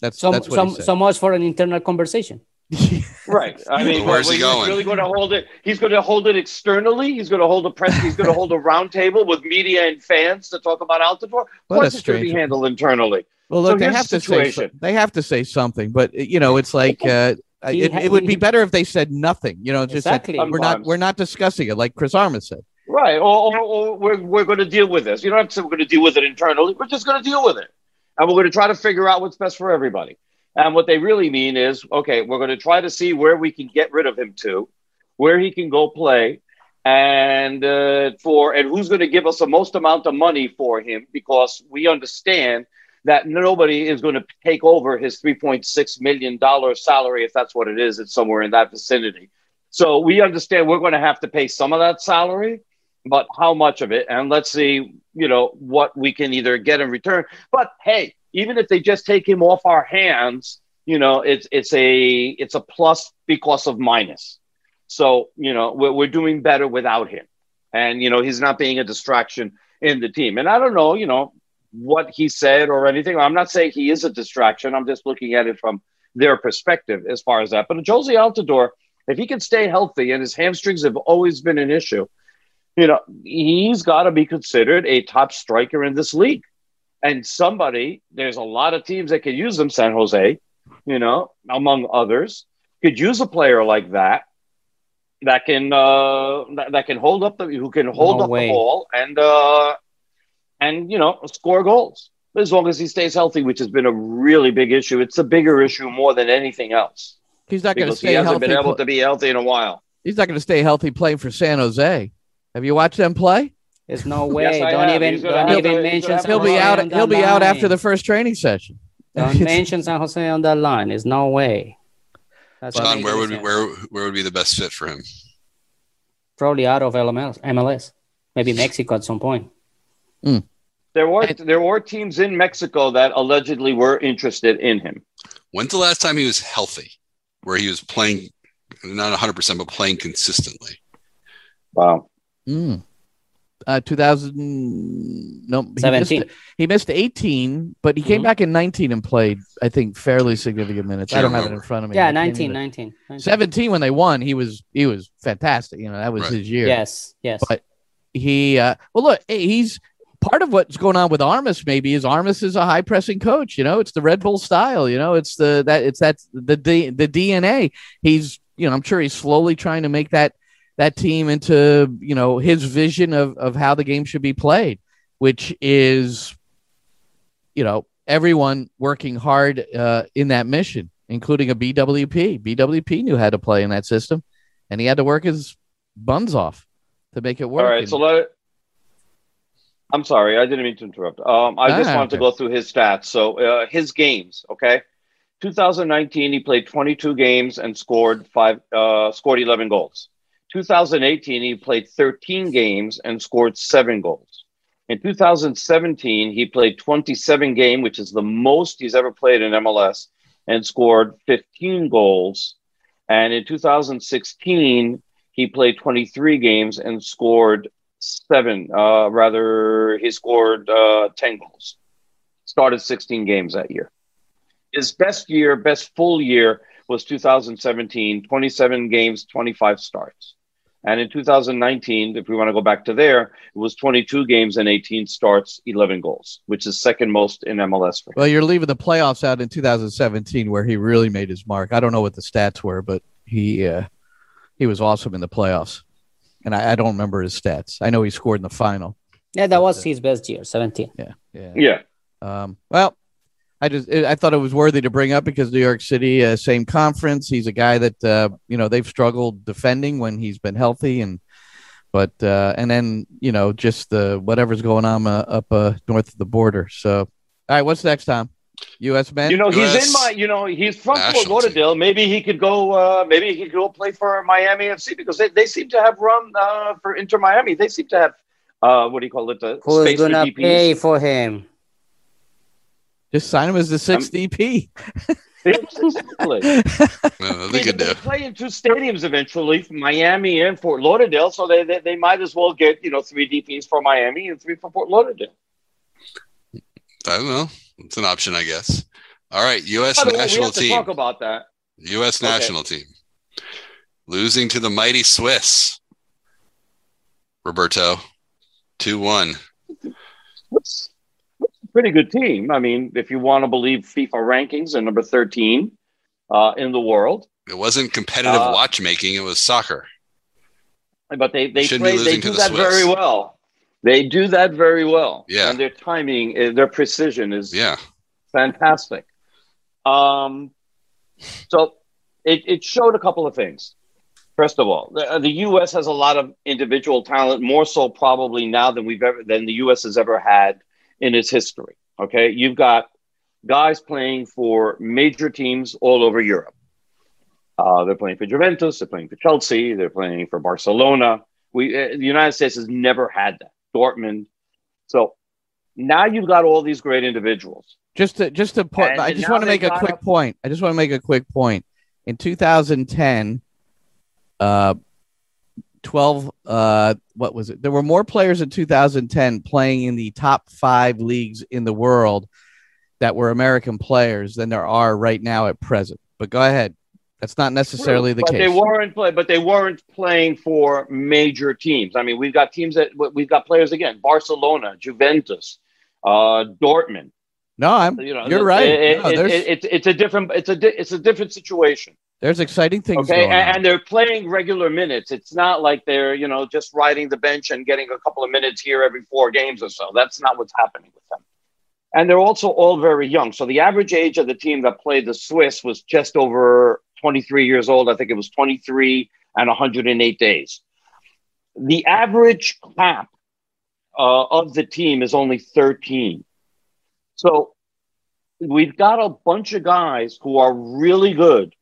That's So, that's what so, he said. so much for an internal conversation. Right. I mean, where's what, he he's going? really going to hold it. He's going to hold it externally. He's going to hold a press. He's going to hold a roundtable with media and fans to talk about Altidore. Of What a it's going to be handled internally. Well, So look, they have the to say they have to say something, but you know, it's like uh, it, it would be better if they said nothing. You know, just said, Exactly. we're not we're not discussing it, like Chris Armas said. Right. Or, or, or we're, we're going to deal with this. You don't have to say we're going to deal with it internally. We're just going to deal with it. And we're going to try to figure out what's best for everybody. And what they really mean is okay, we're going to try to see where we can get rid of him to, where he can go play, and uh, for and who's going to give us the most amount of money for him because we understand that nobody is going to take over his $3.6 million salary if that's what it is. It's somewhere in that vicinity. So we understand we're going to have to pay some of that salary, but how much of it? And let's see, you know, what we can either get in return. But hey, even if they just take him off our hands, you know, it's it's a it's a plus because of minus. So you know, we're, we're doing better without him, and you know, he's not being a distraction in the team. And I don't know, you know, what he said or anything. I'm not saying he is a distraction. I'm just looking at it from their perspective as far as that. But Jozy Altidore, if he can stay healthy and his hamstrings have always been an issue, you know, he's got to be considered a top striker in this league. And somebody, there's a lot of teams that could use him, San Jose, you know, among others, could use a player like that that can uh that, that can hold up the who can hold No up way. the ball and uh and you know score goals as long as he stays healthy, which has been a really big issue. It's a bigger issue more than anything else He's not going to because he stay hasn't healthy. been able to be healthy in a while. He's not going to stay healthy playing for San Jose. Have you watched them play? There's no way. Yes, don't have. even don't have even to- he's mention. gonna have San He'll be out. on He'll that be out after the first training session. Don't mention San Jose on that line. There's no way. That's John, where would be, where where would be the best fit for him? Probably out of LMS, MLS, maybe Mexico at some point. Hmm. There were And- there were teams in Mexico that allegedly were interested in him. When's the last time he was healthy, where he was playing, not 100 percent, but playing consistently? Wow. Mm. Uh, 2000, no, he missed, 17. he missed 18, but he came Mhm. back in 19 and played, I think, fairly significant minutes. I don't have it in front of me. Yeah, can't 19, even- 19, 19. 17 when they won, he was he was fantastic. You know, that was Right. his year. Yes, yes. But he uh well look, he's part of what's going on with Armas maybe is Armas is a high pressing coach, you know, it's the Red Bull style, you know, it's the that it's that the D, the DNA. He's you know, I'm sure he's slowly trying to make that that team into, you know, his vision of of how the game should be played, which is you know, everyone working hard uh in that mission, including a BWP. BWP knew how to play in that system and he had to work his buns off to make it work. All right, And- so let. I'm sorry, I didn't mean to interrupt. Um, I just wanted to go through his stats. So uh, his games, okay. 2019, he played 22 games and scored five, uh, scored 11 goals. 2018, he played 13 games and scored seven goals. In 2017, he played 27 game, which is the most he's ever played in MLS, and scored 15 goals. And in 2016, he played 23 games and scored seven. Uh, rather, he scored uh, 10 goals. Started 16 games that year. His best year, best full year was 2017, 27 games, 25 starts. And in 2019, if we want to go back to there, it was 22 games and 18 starts, 11 goals, which is second most in MLS. For him. Well, you're leaving the playoffs out in 2017, where he really made his mark. I don't know what the stats were, but he uh, he was awesome in the playoffs. And I, I don't remember his stats. I know he scored in the final. Yeah, that was his best year, 17. Yeah, yeah. Yeah. Um, well, I just I thought it was worthy to bring up because New York City, uh, same conference. He's a guy that uh, you know they've struggled defending when he's been healthy, and but uh, and then you know just the whatever's going on uh, up uh, north of the border. So, all right, what's next, Tom? U.S. men. You know, he's in my. You know, he's from Fort national Lauderdale. Maybe he could go. Uh, maybe he could go play for Miami FC because they, they seem to have run uh, for Inter Miami. They seem to have uh, what do you call it? The Who's space gonna DPs. pay for him? Just sign him as the um, sixth DP. Exactly. They could do. play in two stadiums eventually, Miami and Fort Lauderdale. So they, they they might as well get you know three DPs for Miami and three for Fort Lauderdale. I don't know. It's an option, I guess. All right, U.S. By the way, we national have to team. talk about that. U.S. Okay. national team losing to the mighty Swiss. Roberto, two one. What's a pretty good team. I mean, if you want to believe FIFA rankings, and number thirteen uh, in the world. It wasn't competitive Uh, watchmaking; it was soccer. But they they play, they do the that Swiss. very well. They do that very well. Yeah. and their timing, uh, their precision is Yeah, fantastic. Um, so it, it showed a couple of things. First of all, the, the U.S. has a lot of individual talent, more so probably now than we've ever than the U.S. has ever had in its history. Okay, you've got guys playing for major teams all over Europe. Uh, they're playing for Juventus, they're playing for Chelsea, they're playing for Barcelona. We, uh, the United States has never had that. Dortmund. So now you've got all these great individuals. Just to just to put, And I just want to make a quick up- point. I just want to make a quick point. In 2010, uh, 12, uh, what was it? There were more players in 2010 playing in the top five leagues in the world that were American players than there are right now at present. But go ahead. That's not necessarily the but case. they weren't play, but they weren't playing for major teams. I mean, we've got teams that we've got players again: Barcelona, Juventus, uh, Dortmund. no, I'm. You know, you're right. it- No, it- it- it's it's a different it's a it's a different situation. There's exciting things Okay, going and, and they're playing regular minutes. It's not like they're you know just riding the bench and getting a couple of minutes here every four games or so. That's not what's happening with them. And they're also all very young. So the average age of the team that played the Swiss was just over 23 years old. I think it was 23 and 108 days. The average cap uh, of the team is only 13. So we've got a bunch of guys who are really good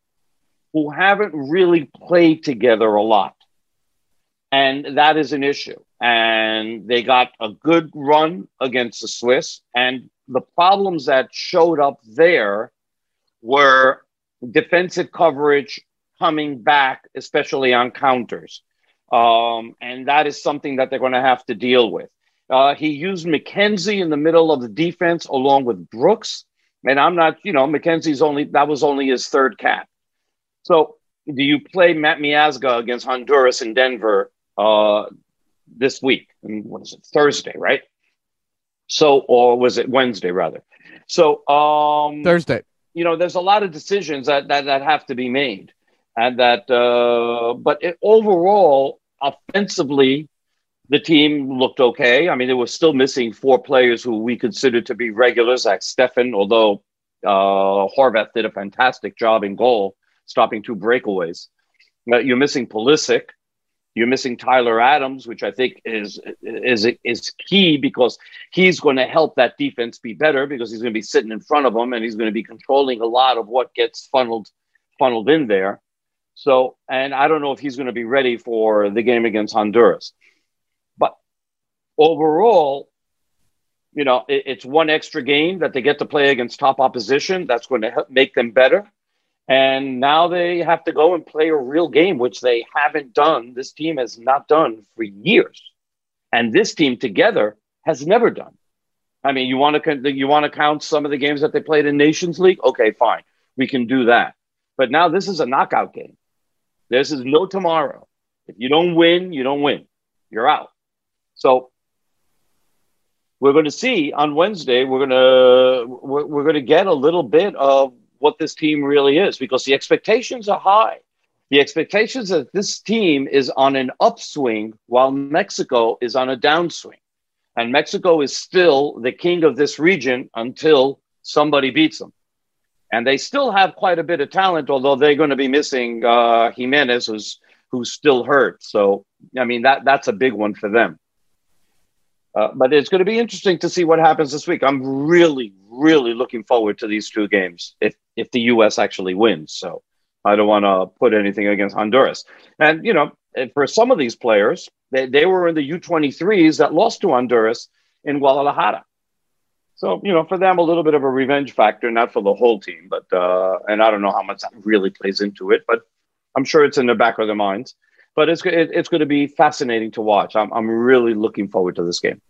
who haven't really played together a lot. And that is an issue. And they got a good run against the Swiss. And the problems that showed up there were defensive coverage coming back, especially on counters. Um, and that is something that they're going to have to deal with. Uh, he used McKenzie in the middle of the defense along with Brooks. And I'm not, you know, McKenzie's only, that was only his third cap. So do you play Matt Miazga against Honduras in Denver uh, this week? And what is it? Thursday, right? So, or was it Wednesday rather? So, um, Thursday. you know, there's a lot of decisions that that, that have to be made, and that. Uh, but it, overall, offensively, the team looked okay. I mean, they were still missing four players who we consider to be regulars, like Steffen, although uh, Horvath did a fantastic job in goal, stopping two breakaways. You're missing Pulisic. You're missing Tyler Adams, which I think is is is key because he's going to help that defense be better because he's going to be sitting in front of them and he's going to be controlling a lot of what gets funneled funneled in there. So, and I don't know if he's going to be ready for the game against Honduras. But overall, you know, it, it's one extra game that they get to play against top opposition. That's going to help make them better. And now they have to go and play a real game, which they haven't done. This team has not done for years. And this team together has never done. I mean, you want to you want to count some of the games that they played in Nations League? Okay, fine, we can do that. But now this is a knockout game. This is no tomorrow. If you don't win, you don't win. You're out. So we're going to see on Wednesday. We're going to we're, we're going to get a little bit of what this team really is because the expectations are high. The expectations that this team is on an upswing while Mexico is on a downswing. And Mexico is still the king of this region until somebody beats them. And they still have quite a bit of talent, although they're going to be missing uh, Jimenez, who's who's still hurt. So, I mean, that that's a big one for them. Uh, but it's going to be interesting to see what happens this week. I'm really, really looking forward to these two games if if the U.S. actually wins. So I don't want to put anything against Honduras. And you know, for some of these players, they, they were in the U23s that lost to Honduras in Guadalajara. So you know, for them, a little bit of a revenge factor, not for the whole team, but uh, and I don't know how much that really plays into it, but I'm sure it's in the back of their minds but it's it, it's going to be fascinating to watch. I'm I'm really looking forward to this game.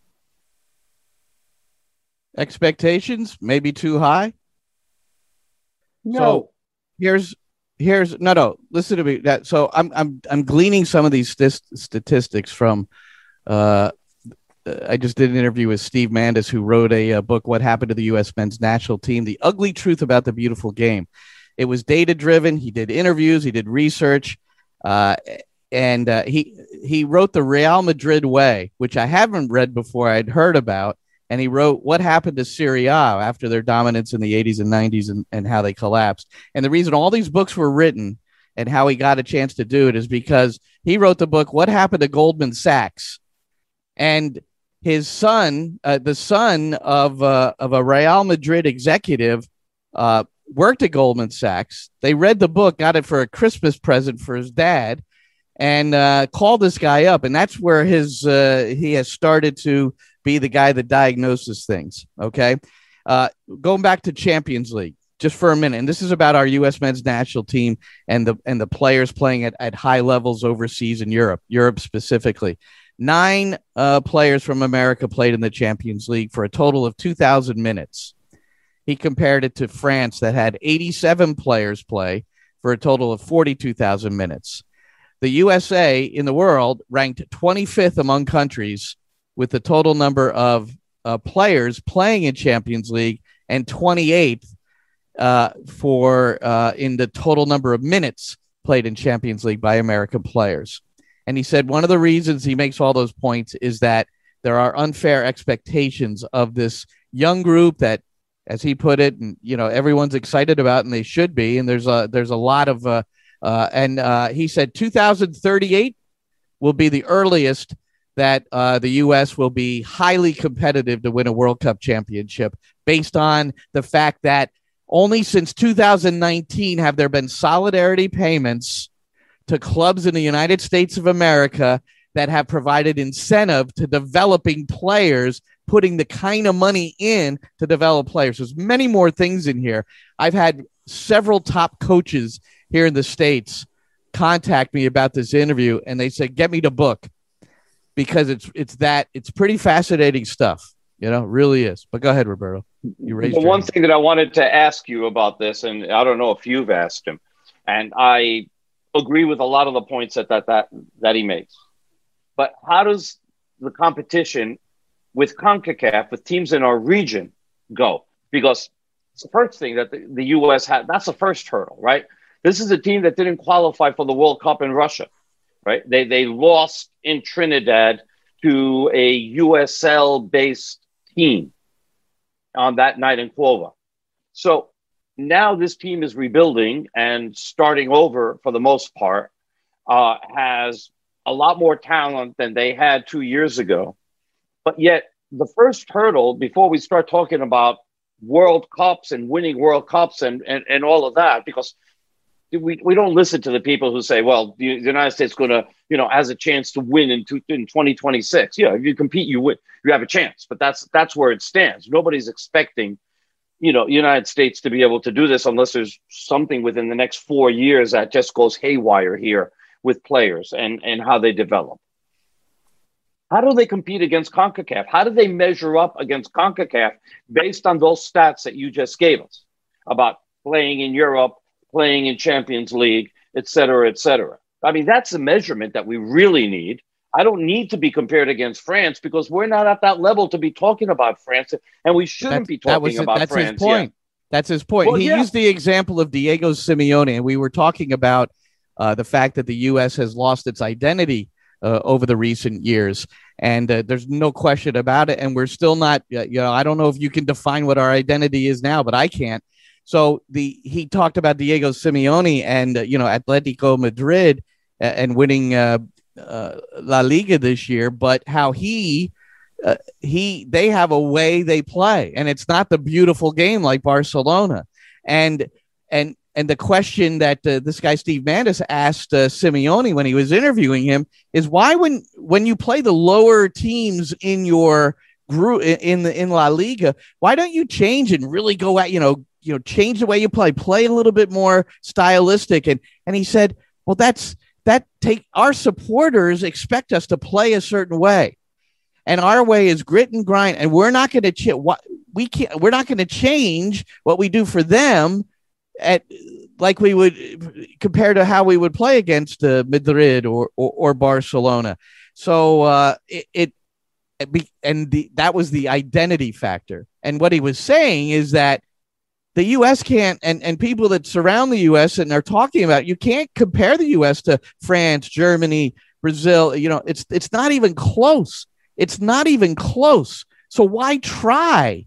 Expectations maybe too high. No. So here's here's no no listen to me that so I'm I'm I'm gleaning some of these st- statistics from uh I just did an interview with Steve Mandis, who wrote a, a, book, What Happened to the U.S. Men's National Team The Ugly Truth About the Beautiful Game. It was data driven. He did interviews, he did research. Uh, and uh, he he wrote the Real Madrid way, which I haven't read before. I'd heard about, and he wrote what happened to Serie A after their dominance in the 80s and 90s and, and how they collapsed. And the reason all these books were written and how he got a chance to do it is because he wrote the book What Happened to Goldman Sachs, and his son, uh, the son of uh, of a Real Madrid executive. Uh, worked at Goldman Sachs. They read the book, got it for a Christmas present for his dad, and uh, call this guy up. And that's where his uh, he has started to be the guy that diagnoses things. Okay, uh, going back to Champions League just for a minute, and this is about our U.S. men's national team and the and the players playing at, at high levels overseas in Europe, Europe specifically. Nine uh, players from America played in the Champions League for a total of 2,000 minutes. He compared it to France that had 87 players play for a total of 42,000 minutes. The USA in the world ranked 25th among countries with the total number of uh, players playing in Champions League and 28th uh, for uh, in the total number of minutes played in Champions League by American players. And he said one of the reasons he makes all those points is that there are unfair expectations of this young group that, as he put it, and you know everyone's excited about, and they should be. And there's a there's a lot of uh, uh, and uh, he said 2038 will be the earliest that uh, the U.S. will be highly competitive to win a World Cup championship based on the fact that only since 2019 have there been solidarity payments to clubs in the United States of America that have provided incentive to developing players putting the kind of money in to develop players. There's many more things in here. I've had several top coaches here in the States contact me about this interview and they said, get me the book because it's, it's that, it's pretty fascinating stuff. You know, really is. But go ahead, Roberto. You raised the one hand. thing that I wanted to ask you about this, and I don't know if you've asked him, and I agree with a lot of the points that that that, that he makes. But how does the competition with CONCACAF, with teams in our region, go? Because it's the first thing that the, the U.S. had. That's the first hurdle, right? This is a team that didn't qualify for the World Cup in Russia, right? They they lost in Trinidad to a USL based team on that night in Couva. So now this team is rebuilding and starting over for the most part. Uh, has a lot more talent than they had two years ago, but yet the first hurdle before we start talking about World Cups and winning World Cups and, and, and all of that, because we, we don't listen to the people who say, well, the, the United States going to, you know, has a chance to win in, two, in 2026. Yeah, if you compete, you win, you have a chance. But that's that's where it stands. Nobody's expecting, you know, United States to be able to do this unless there's something within the next four years that just goes haywire here with players and and how they develop. How do they compete against CONCACAF? How do they measure up against CONCACAF based on those stats that you just gave us about playing in Europe, playing in Champions League, et cetera, et cetera. I mean, that's the measurement that we really need. I don't need to be compared against France because we're not at that level to be talking about France, and we shouldn't That's- be that talking was about that's France. his point. That's his point. Well, he yeah. used the example of Diego Simeone, and we were talking about uh, the fact that the U.S. has lost its identity uh, over the recent years, and uh, there's no question about it. And we're still not, uh, you know, I don't know if you can define what our identity is now, but I can't. So the he talked about Diego Simeone and uh, you know Atletico Madrid uh, and winning uh, uh, La Liga this year, but how he uh, he they have a way they play and it's not the beautiful game like barcelona. And and and the question that uh, this guy steve mandis asked simeone when he was interviewing him is why when when you play the lower teams in your group in the in la liga why don't you change and really go at you know you know change the way you play play a little bit more stylistic. And and he said well that's that take our supporters expect us to play a certain way. And our way is grit and grind. And we're not going to ch- what we can't we're not going to change what we do for them at like we would compared to how we would play against uh, Madrid or, or or Barcelona. So uh it, it, and the, that was the identity factor. And what he was saying is that the US can't and and people that surround the US and are talking about you can't compare the US to France Germany Brazil you know it's it's not even close it's not even close. So why try?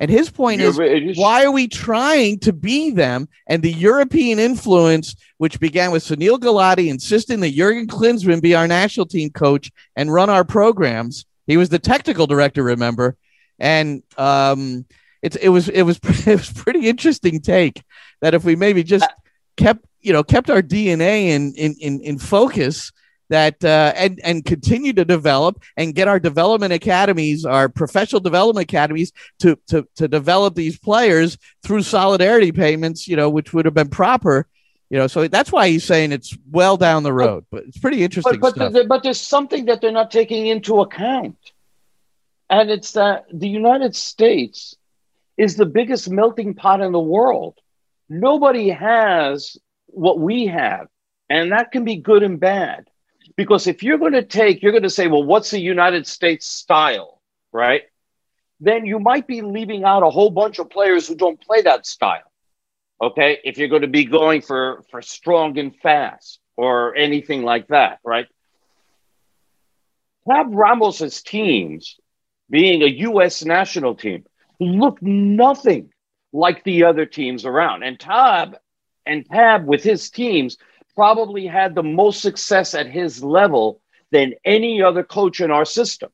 And his point is, why are we trying to be them? And the European influence, which began with Sunil Gulati insisting that Jurgen Klinsmann be our national team coach and run our programs. He was the technical director, remember? And um, it's it was it was it was pretty interesting take that if we maybe just kept you know kept our DNA in in in, in focus that uh, and and continue to develop and get our development academies, our professional development academies, to to to develop these players through solidarity payments, you know, which would have been proper, you know. So that's why he's saying it's well down the road, but it's pretty interesting but, stuff. but, but there's something that they're not taking into account, and it's that the United States is the biggest melting pot in the world. Nobody has what we have, and that can be good and bad. Because if you're going to take, you're going to say, well, what's the United States style, right? Then you might be leaving out a whole bunch of players who don't play that style. Okay. If you're going to be going for, for strong and fast or anything like that, right? Have Ramos's teams, being a U.S. national team, look nothing like the other teams around. And Tab and Tab with his teams probably had the most success at his level than any other coach in our system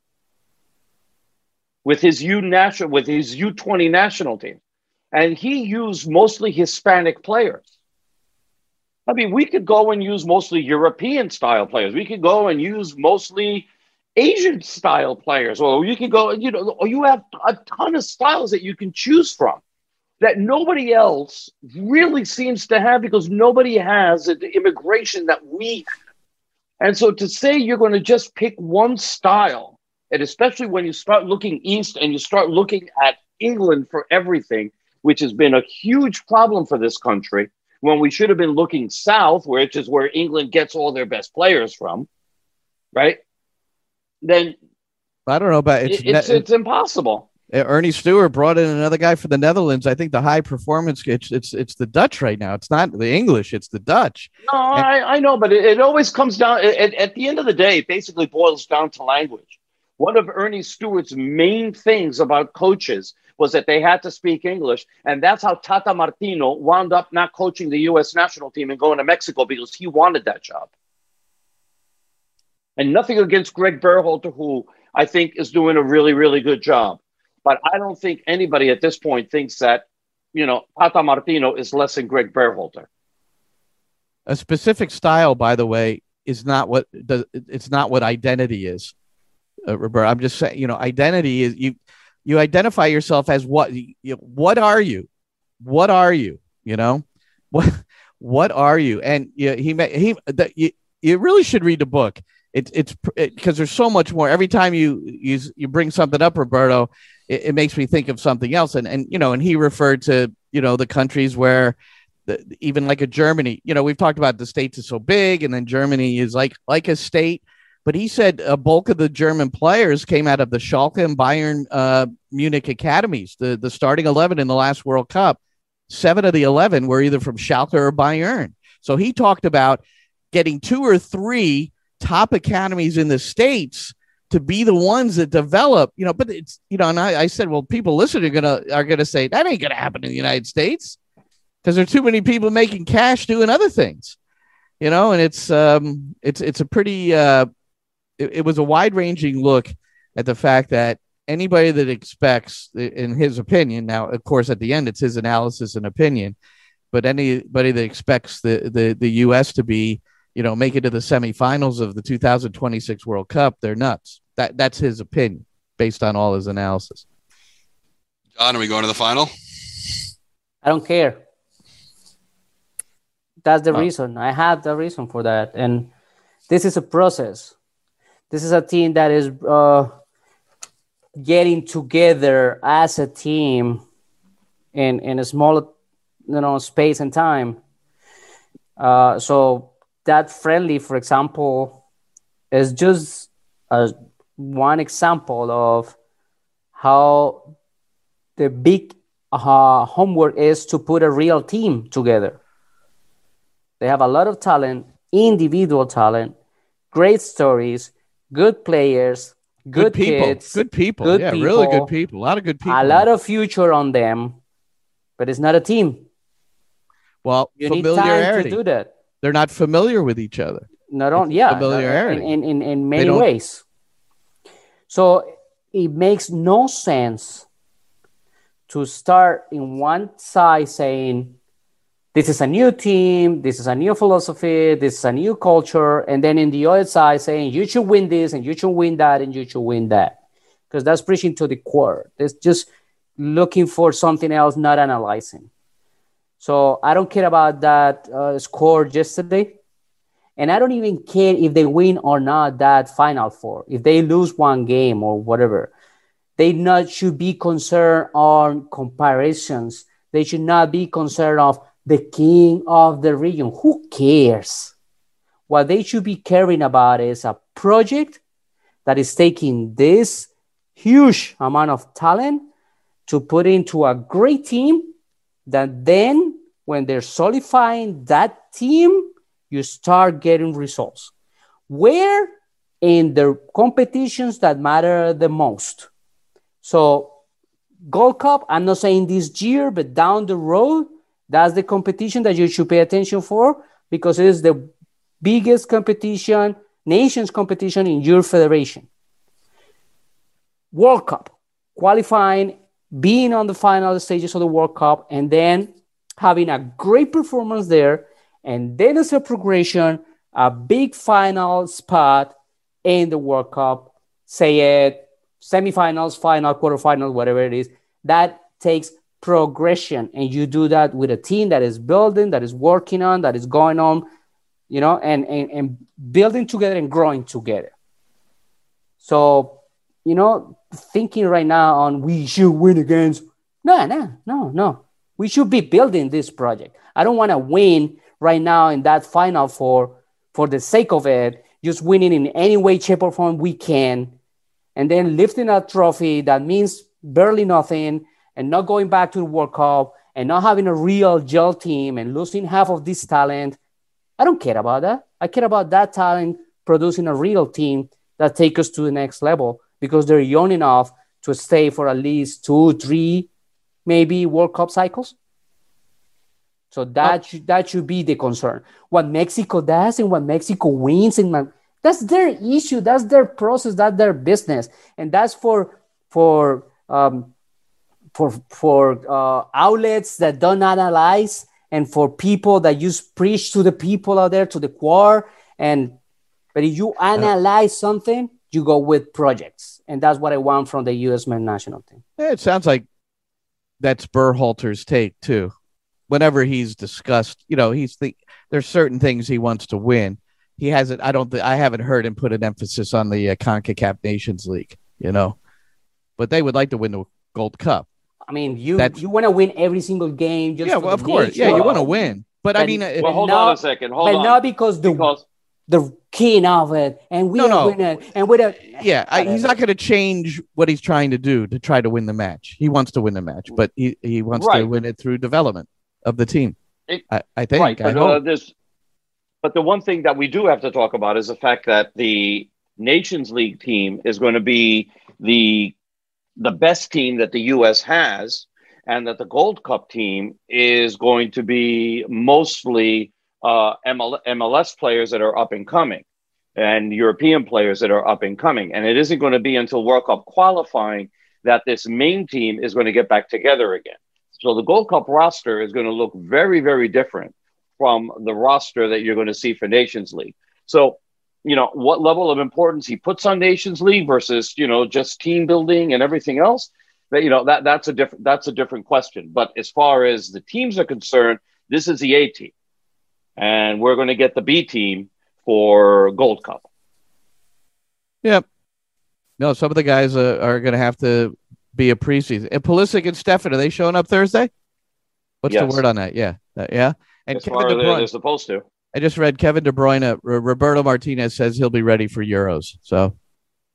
with his U national with his U20 national team. And he used mostly Hispanic players. I mean, we could go and use mostly European style players. We could go and use mostly Asian style players, or you can go, you know, you have a ton of styles that you can choose from that nobody else really seems to have because nobody has the immigration that we have. And so to say you're going to just pick one style, and especially when you start looking east and you start looking at England for everything, which has been a huge problem for this country, when we should have been looking south, which is where England gets all their best players from, right? Then I don't know but it's it's, it's, ne- it's impossible. Uh, Earnie Stewart brought in another guy for the Netherlands. I think the high performance it's it's it's the Dutch right now. It's not the English, it's the Dutch. No, I, I know, but it, it always comes down at, at the end of the day, it basically boils down to language. One of Earnie Stewart's main things about coaches was that they had to speak English. And that's how Tata Martino wound up not coaching the U.S. national team and going to Mexico because he wanted that job. And nothing against Greg Berhalter, who I think is doing a really, really good job. But I don't think anybody at this point thinks that, you know, Tata Martino is less than Greg Berhalter. A specific style, by the way, is not what does it's not what identity is. Uh, Roberto, I'm just saying, you know, identity is you you identify yourself as what you, what are you? What are you? You know, what what are you? And yeah, he he the, you, you really should read the book. It, it's because it, there's so much more. Every time you you you bring something up, Roberto, it, it, makes me think of something else. And and you know, and he referred to you know the countries where the, even like a Germany. You know, we've talked about the states is so big, and then Germany is like like a state. But he said a bulk of the German players came out of the Schalke and Bayern uh, Munich academies, the the starting eleven in the last World Cup. Seven of the eleven were either from Schalke or Bayern. So he talked about getting two or three top academies in the states to be the ones that develop, you know, but it's, you know, and I, I said, well, people listening are gonna are gonna say that ain't gonna happen in the United States because there are too many people making cash doing other things, you know, and it's um it's it's a pretty uh it, it was a wide ranging look at the fact that anybody that expects in his opinion now of course at the end it's his analysis and opinion but anybody that expects the the, the us to be you know make it to the semifinals of the 2026 world cup they're nuts that that's his opinion based on all his analysis. John, are we going to the final? I don't care. That's the oh. reason. I have the reason for that, and this is a process. This is a team that is uh, getting together as a team in in a small, you know, space and time. Uh, so that friendly, for example, is just a one example of how the big uh, homework is to put a real team together. They have a lot of talent, individual talent, great stories, good players, good, good people, kids, good people. Good yeah, people, really good people. A lot of good people. A lot of future on them, but it's not a team. Well, you need time to do that. They're not familiar with each other. Not on, yeah, familiarity in, in, in many ways. So it makes no sense to start in one side saying, this is a new team, this is a new philosophy, this is a new culture, and then in the other side saying you should win this and you should win that and you should win that. Because that's preaching to the core. It's just looking for something else, not analyzing. So I don't care about that uh, score yesterday. And I don't even care if they win or not that final four. If they lose one game or whatever, they not should be concerned on comparisons. They should not be concerned of the king of the region. Who cares? What they should be caring about is a project that is taking this huge amount of talent to put into a great team that then when they're solidifying that team you start getting results. Where in the competitions that matter the most. So, Gold Cup, I'm not saying this year, but down the road, that's the competition that you should pay attention for because it is the biggest competition, nations competition in your federation. World Cup, qualifying, being on the final stages of the World Cup, and then having a great performance there and then as a progression, a big final spot in the World Cup, say it semifinals, final, quarterfinals, whatever it is, that takes progression. And you do that with a team that is building, that is working on, that is going on, you know, and, and, and building together and growing together. So, you know, thinking right now on we should win against, no, no, no, no. We should be building this project. I don't want to win right now in that final four for the sake of it, just winning in any way, shape, or form we can, and then lifting a trophy that means barely nothing, and not going back to the World Cup, and not having a real gel team, and losing half of this talent. I don't care about that. I care about that talent producing a real team that take us to the next level because they're young enough to stay for at least two, three, maybe World Cup cycles. So that oh. should, that should be the concern. What Mexico does and what Mexico wins and that's their issue. That's their process. That's their business, and that's for for um, for for uh, outlets that don't analyze and for people that just preach to the people out there to the core. And but if you analyze something, you go with projects, and that's what I want from the U.S. men's national team. Yeah, it sounds like that's Berhalter's take too whenever he's discussed, you know, he's the there's certain things he wants to win. He hasn't. I don't. Th- I haven't heard him put an emphasis on the uh, Concacaf Nations League. You know, but they would like to win the Gold Cup. I mean, you That's- you want to win every single game. Just yeah, well, of course. nation. Yeah, you want to win. But I mean, uh, Well, hold not- on a second. Hold but on. not because the because the king of it, and we No, are no. winning, and we're the, yeah, I, he's not going to change what he's trying to do to try to win the match. He wants to win the match, but he, he wants to win it through development of the team. It- I, I think. right, I but, uh, hope. there's, but the one thing that we do have to talk about is the fact that the Nations League team is going to be the the best team that the U.S. has, and that the Gold Cup team is going to be mostly uh, ML, MLS players that are up and coming, and European players that are up and coming, and it isn't going to be until World Cup qualifying that this main team is going to get back together again. So the Gold Cup roster is going to look very, very different from the roster that you're going to see for Nations League. So, you know, what level of importance he puts on Nations League versus, you know, just team building and everything else, that you know, that that's a different that's a different question. But as far as the teams are concerned, this is the A team. And we're going to get the B team for Gold Cup. Yep. No, some of the guys uh, are going to have to be a preseason. And Pulisic and Steffen, are they showing up Thursday? What's the word on that? Yeah. Uh, yeah. And As Kevin far De as they're, they're supposed to. I just read Kevin De Bruyne. R- Roberto Martinez says he'll be ready for Euros. So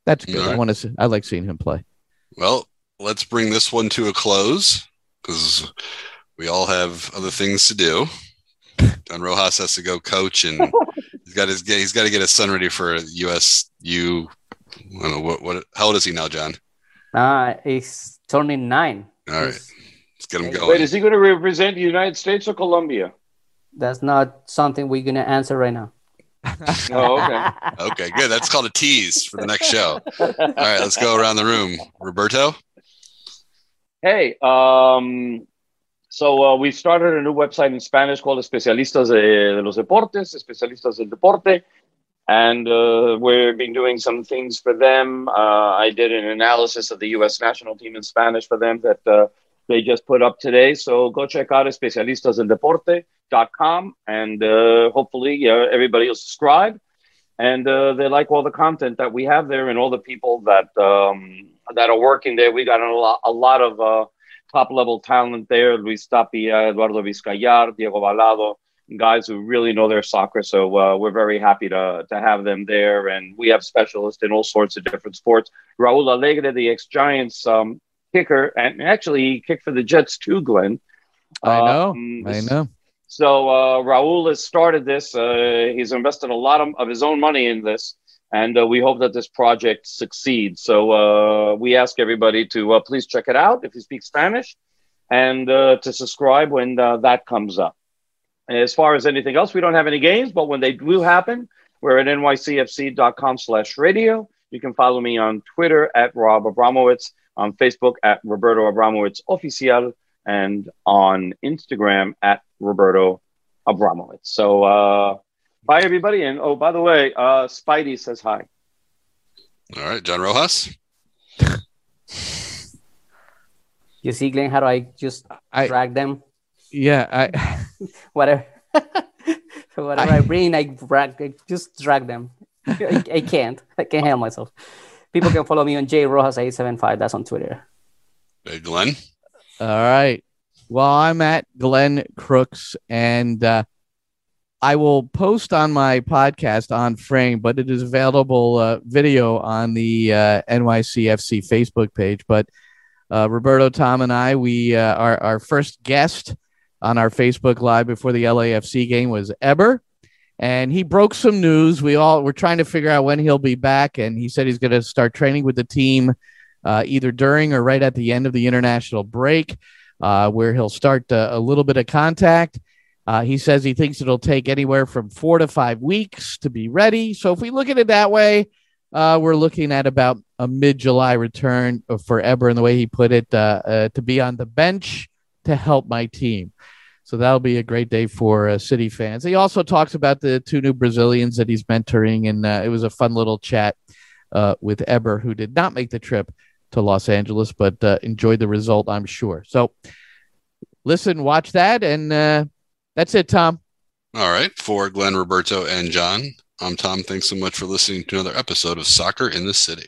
that's good. I want to. See, I like seeing him play. Well, let's bring this one to a close because we all have other things to do. Don Rojas has to go coach, and he's got his he's got to get his son ready for USU. I don't know what what. How old is he now, John? uh, he's turning nine. All right, He's- let's get him going. Wait, is he going to represent the United States or Colombia? That's not something we're gonna answer right now. Oh, okay. Okay, good. That's called a tease for the next show. All right, let's go around the room. Roberto. Hey, um, so uh, we started a new website in Spanish called Especialistas de, los Deportes, Especialistas del Deporte, and uh, we've been doing some things for them. Uh, I did an analysis of the U.S. national team in Spanish for them that uh, they just put up today. So go check out especialistasdeldeporte.com, and uh, hopefully uh, everybody will subscribe. And they like all the content that we have there, and all the people that um, that are working there. We got a lot, a lot of top level talent there. Luis Tapia, Eduardo Vizcayar, Diego Balado, guys who really know their soccer. So uh, we're very happy to to have them there. And we have specialists in all sorts of different sports. Raul Alegre, the ex Giants um, kicker, and actually he kicked for the Jets too, Glenn. I know. Um, I know. so uh, Raul has started this. Uh, he's invested a lot of, of his own money in this, and uh, we hope that this project succeeds. So uh, we ask everybody to uh, please check it out if you speak Spanish, and uh, to subscribe when uh, that comes up. And as far as anything else, we don't have any games, but when they do happen, we're at nycfc.com slash radio. You can follow me on Twitter at Rob Abramowitz, on Facebook at Roberto Abramowitz Oficial, and on Instagram at Roberto Abramowitz. So uh, bye, everybody. And oh, by the way, uh, Spidey says hi. All right, John Rojas. You see, Glenn, how do I just I- drag them? Yeah. I. Whatever. Whatever I, bring, I drag. I just drag them. I, I can't. I can't handle myself. People can follow me on J Rojas eight seven five. That's on Twitter. Hey, Glenn. All right. Well, I'm at Glenn Crooks, and uh, I will post on my podcast on Frame, but it is available uh, video on the uh, NYCFC Facebook page. But uh, Roberto, Tom, and I, we uh, our our first guest on our Facebook Live before the LAFC game was Heber, and he broke some news. We all were trying to figure out when he'll be back, and he said he's going to start training with the team uh, either during or right at the end of the international break, uh, where he'll start uh, a little bit of contact. Uh, he says he thinks it'll take anywhere from four to five weeks to be ready. So if we look at it that way, uh, we're looking at about a mid-July return for Heber, and the way he put it, uh, uh, to be on the bench to help my team. So that'll be a great day for uh, City fans. He also talks about the two new Brazilians that he's mentoring, and uh, it was a fun little chat with Heber, who did not make the trip to Los Angeles, but enjoyed the result, I'm sure. So listen, watch that, and that's it, Tom. All right, for Glenn, Roberto, and John, I'm Tom. Thanks so much for listening to another episode of Soccer in the City.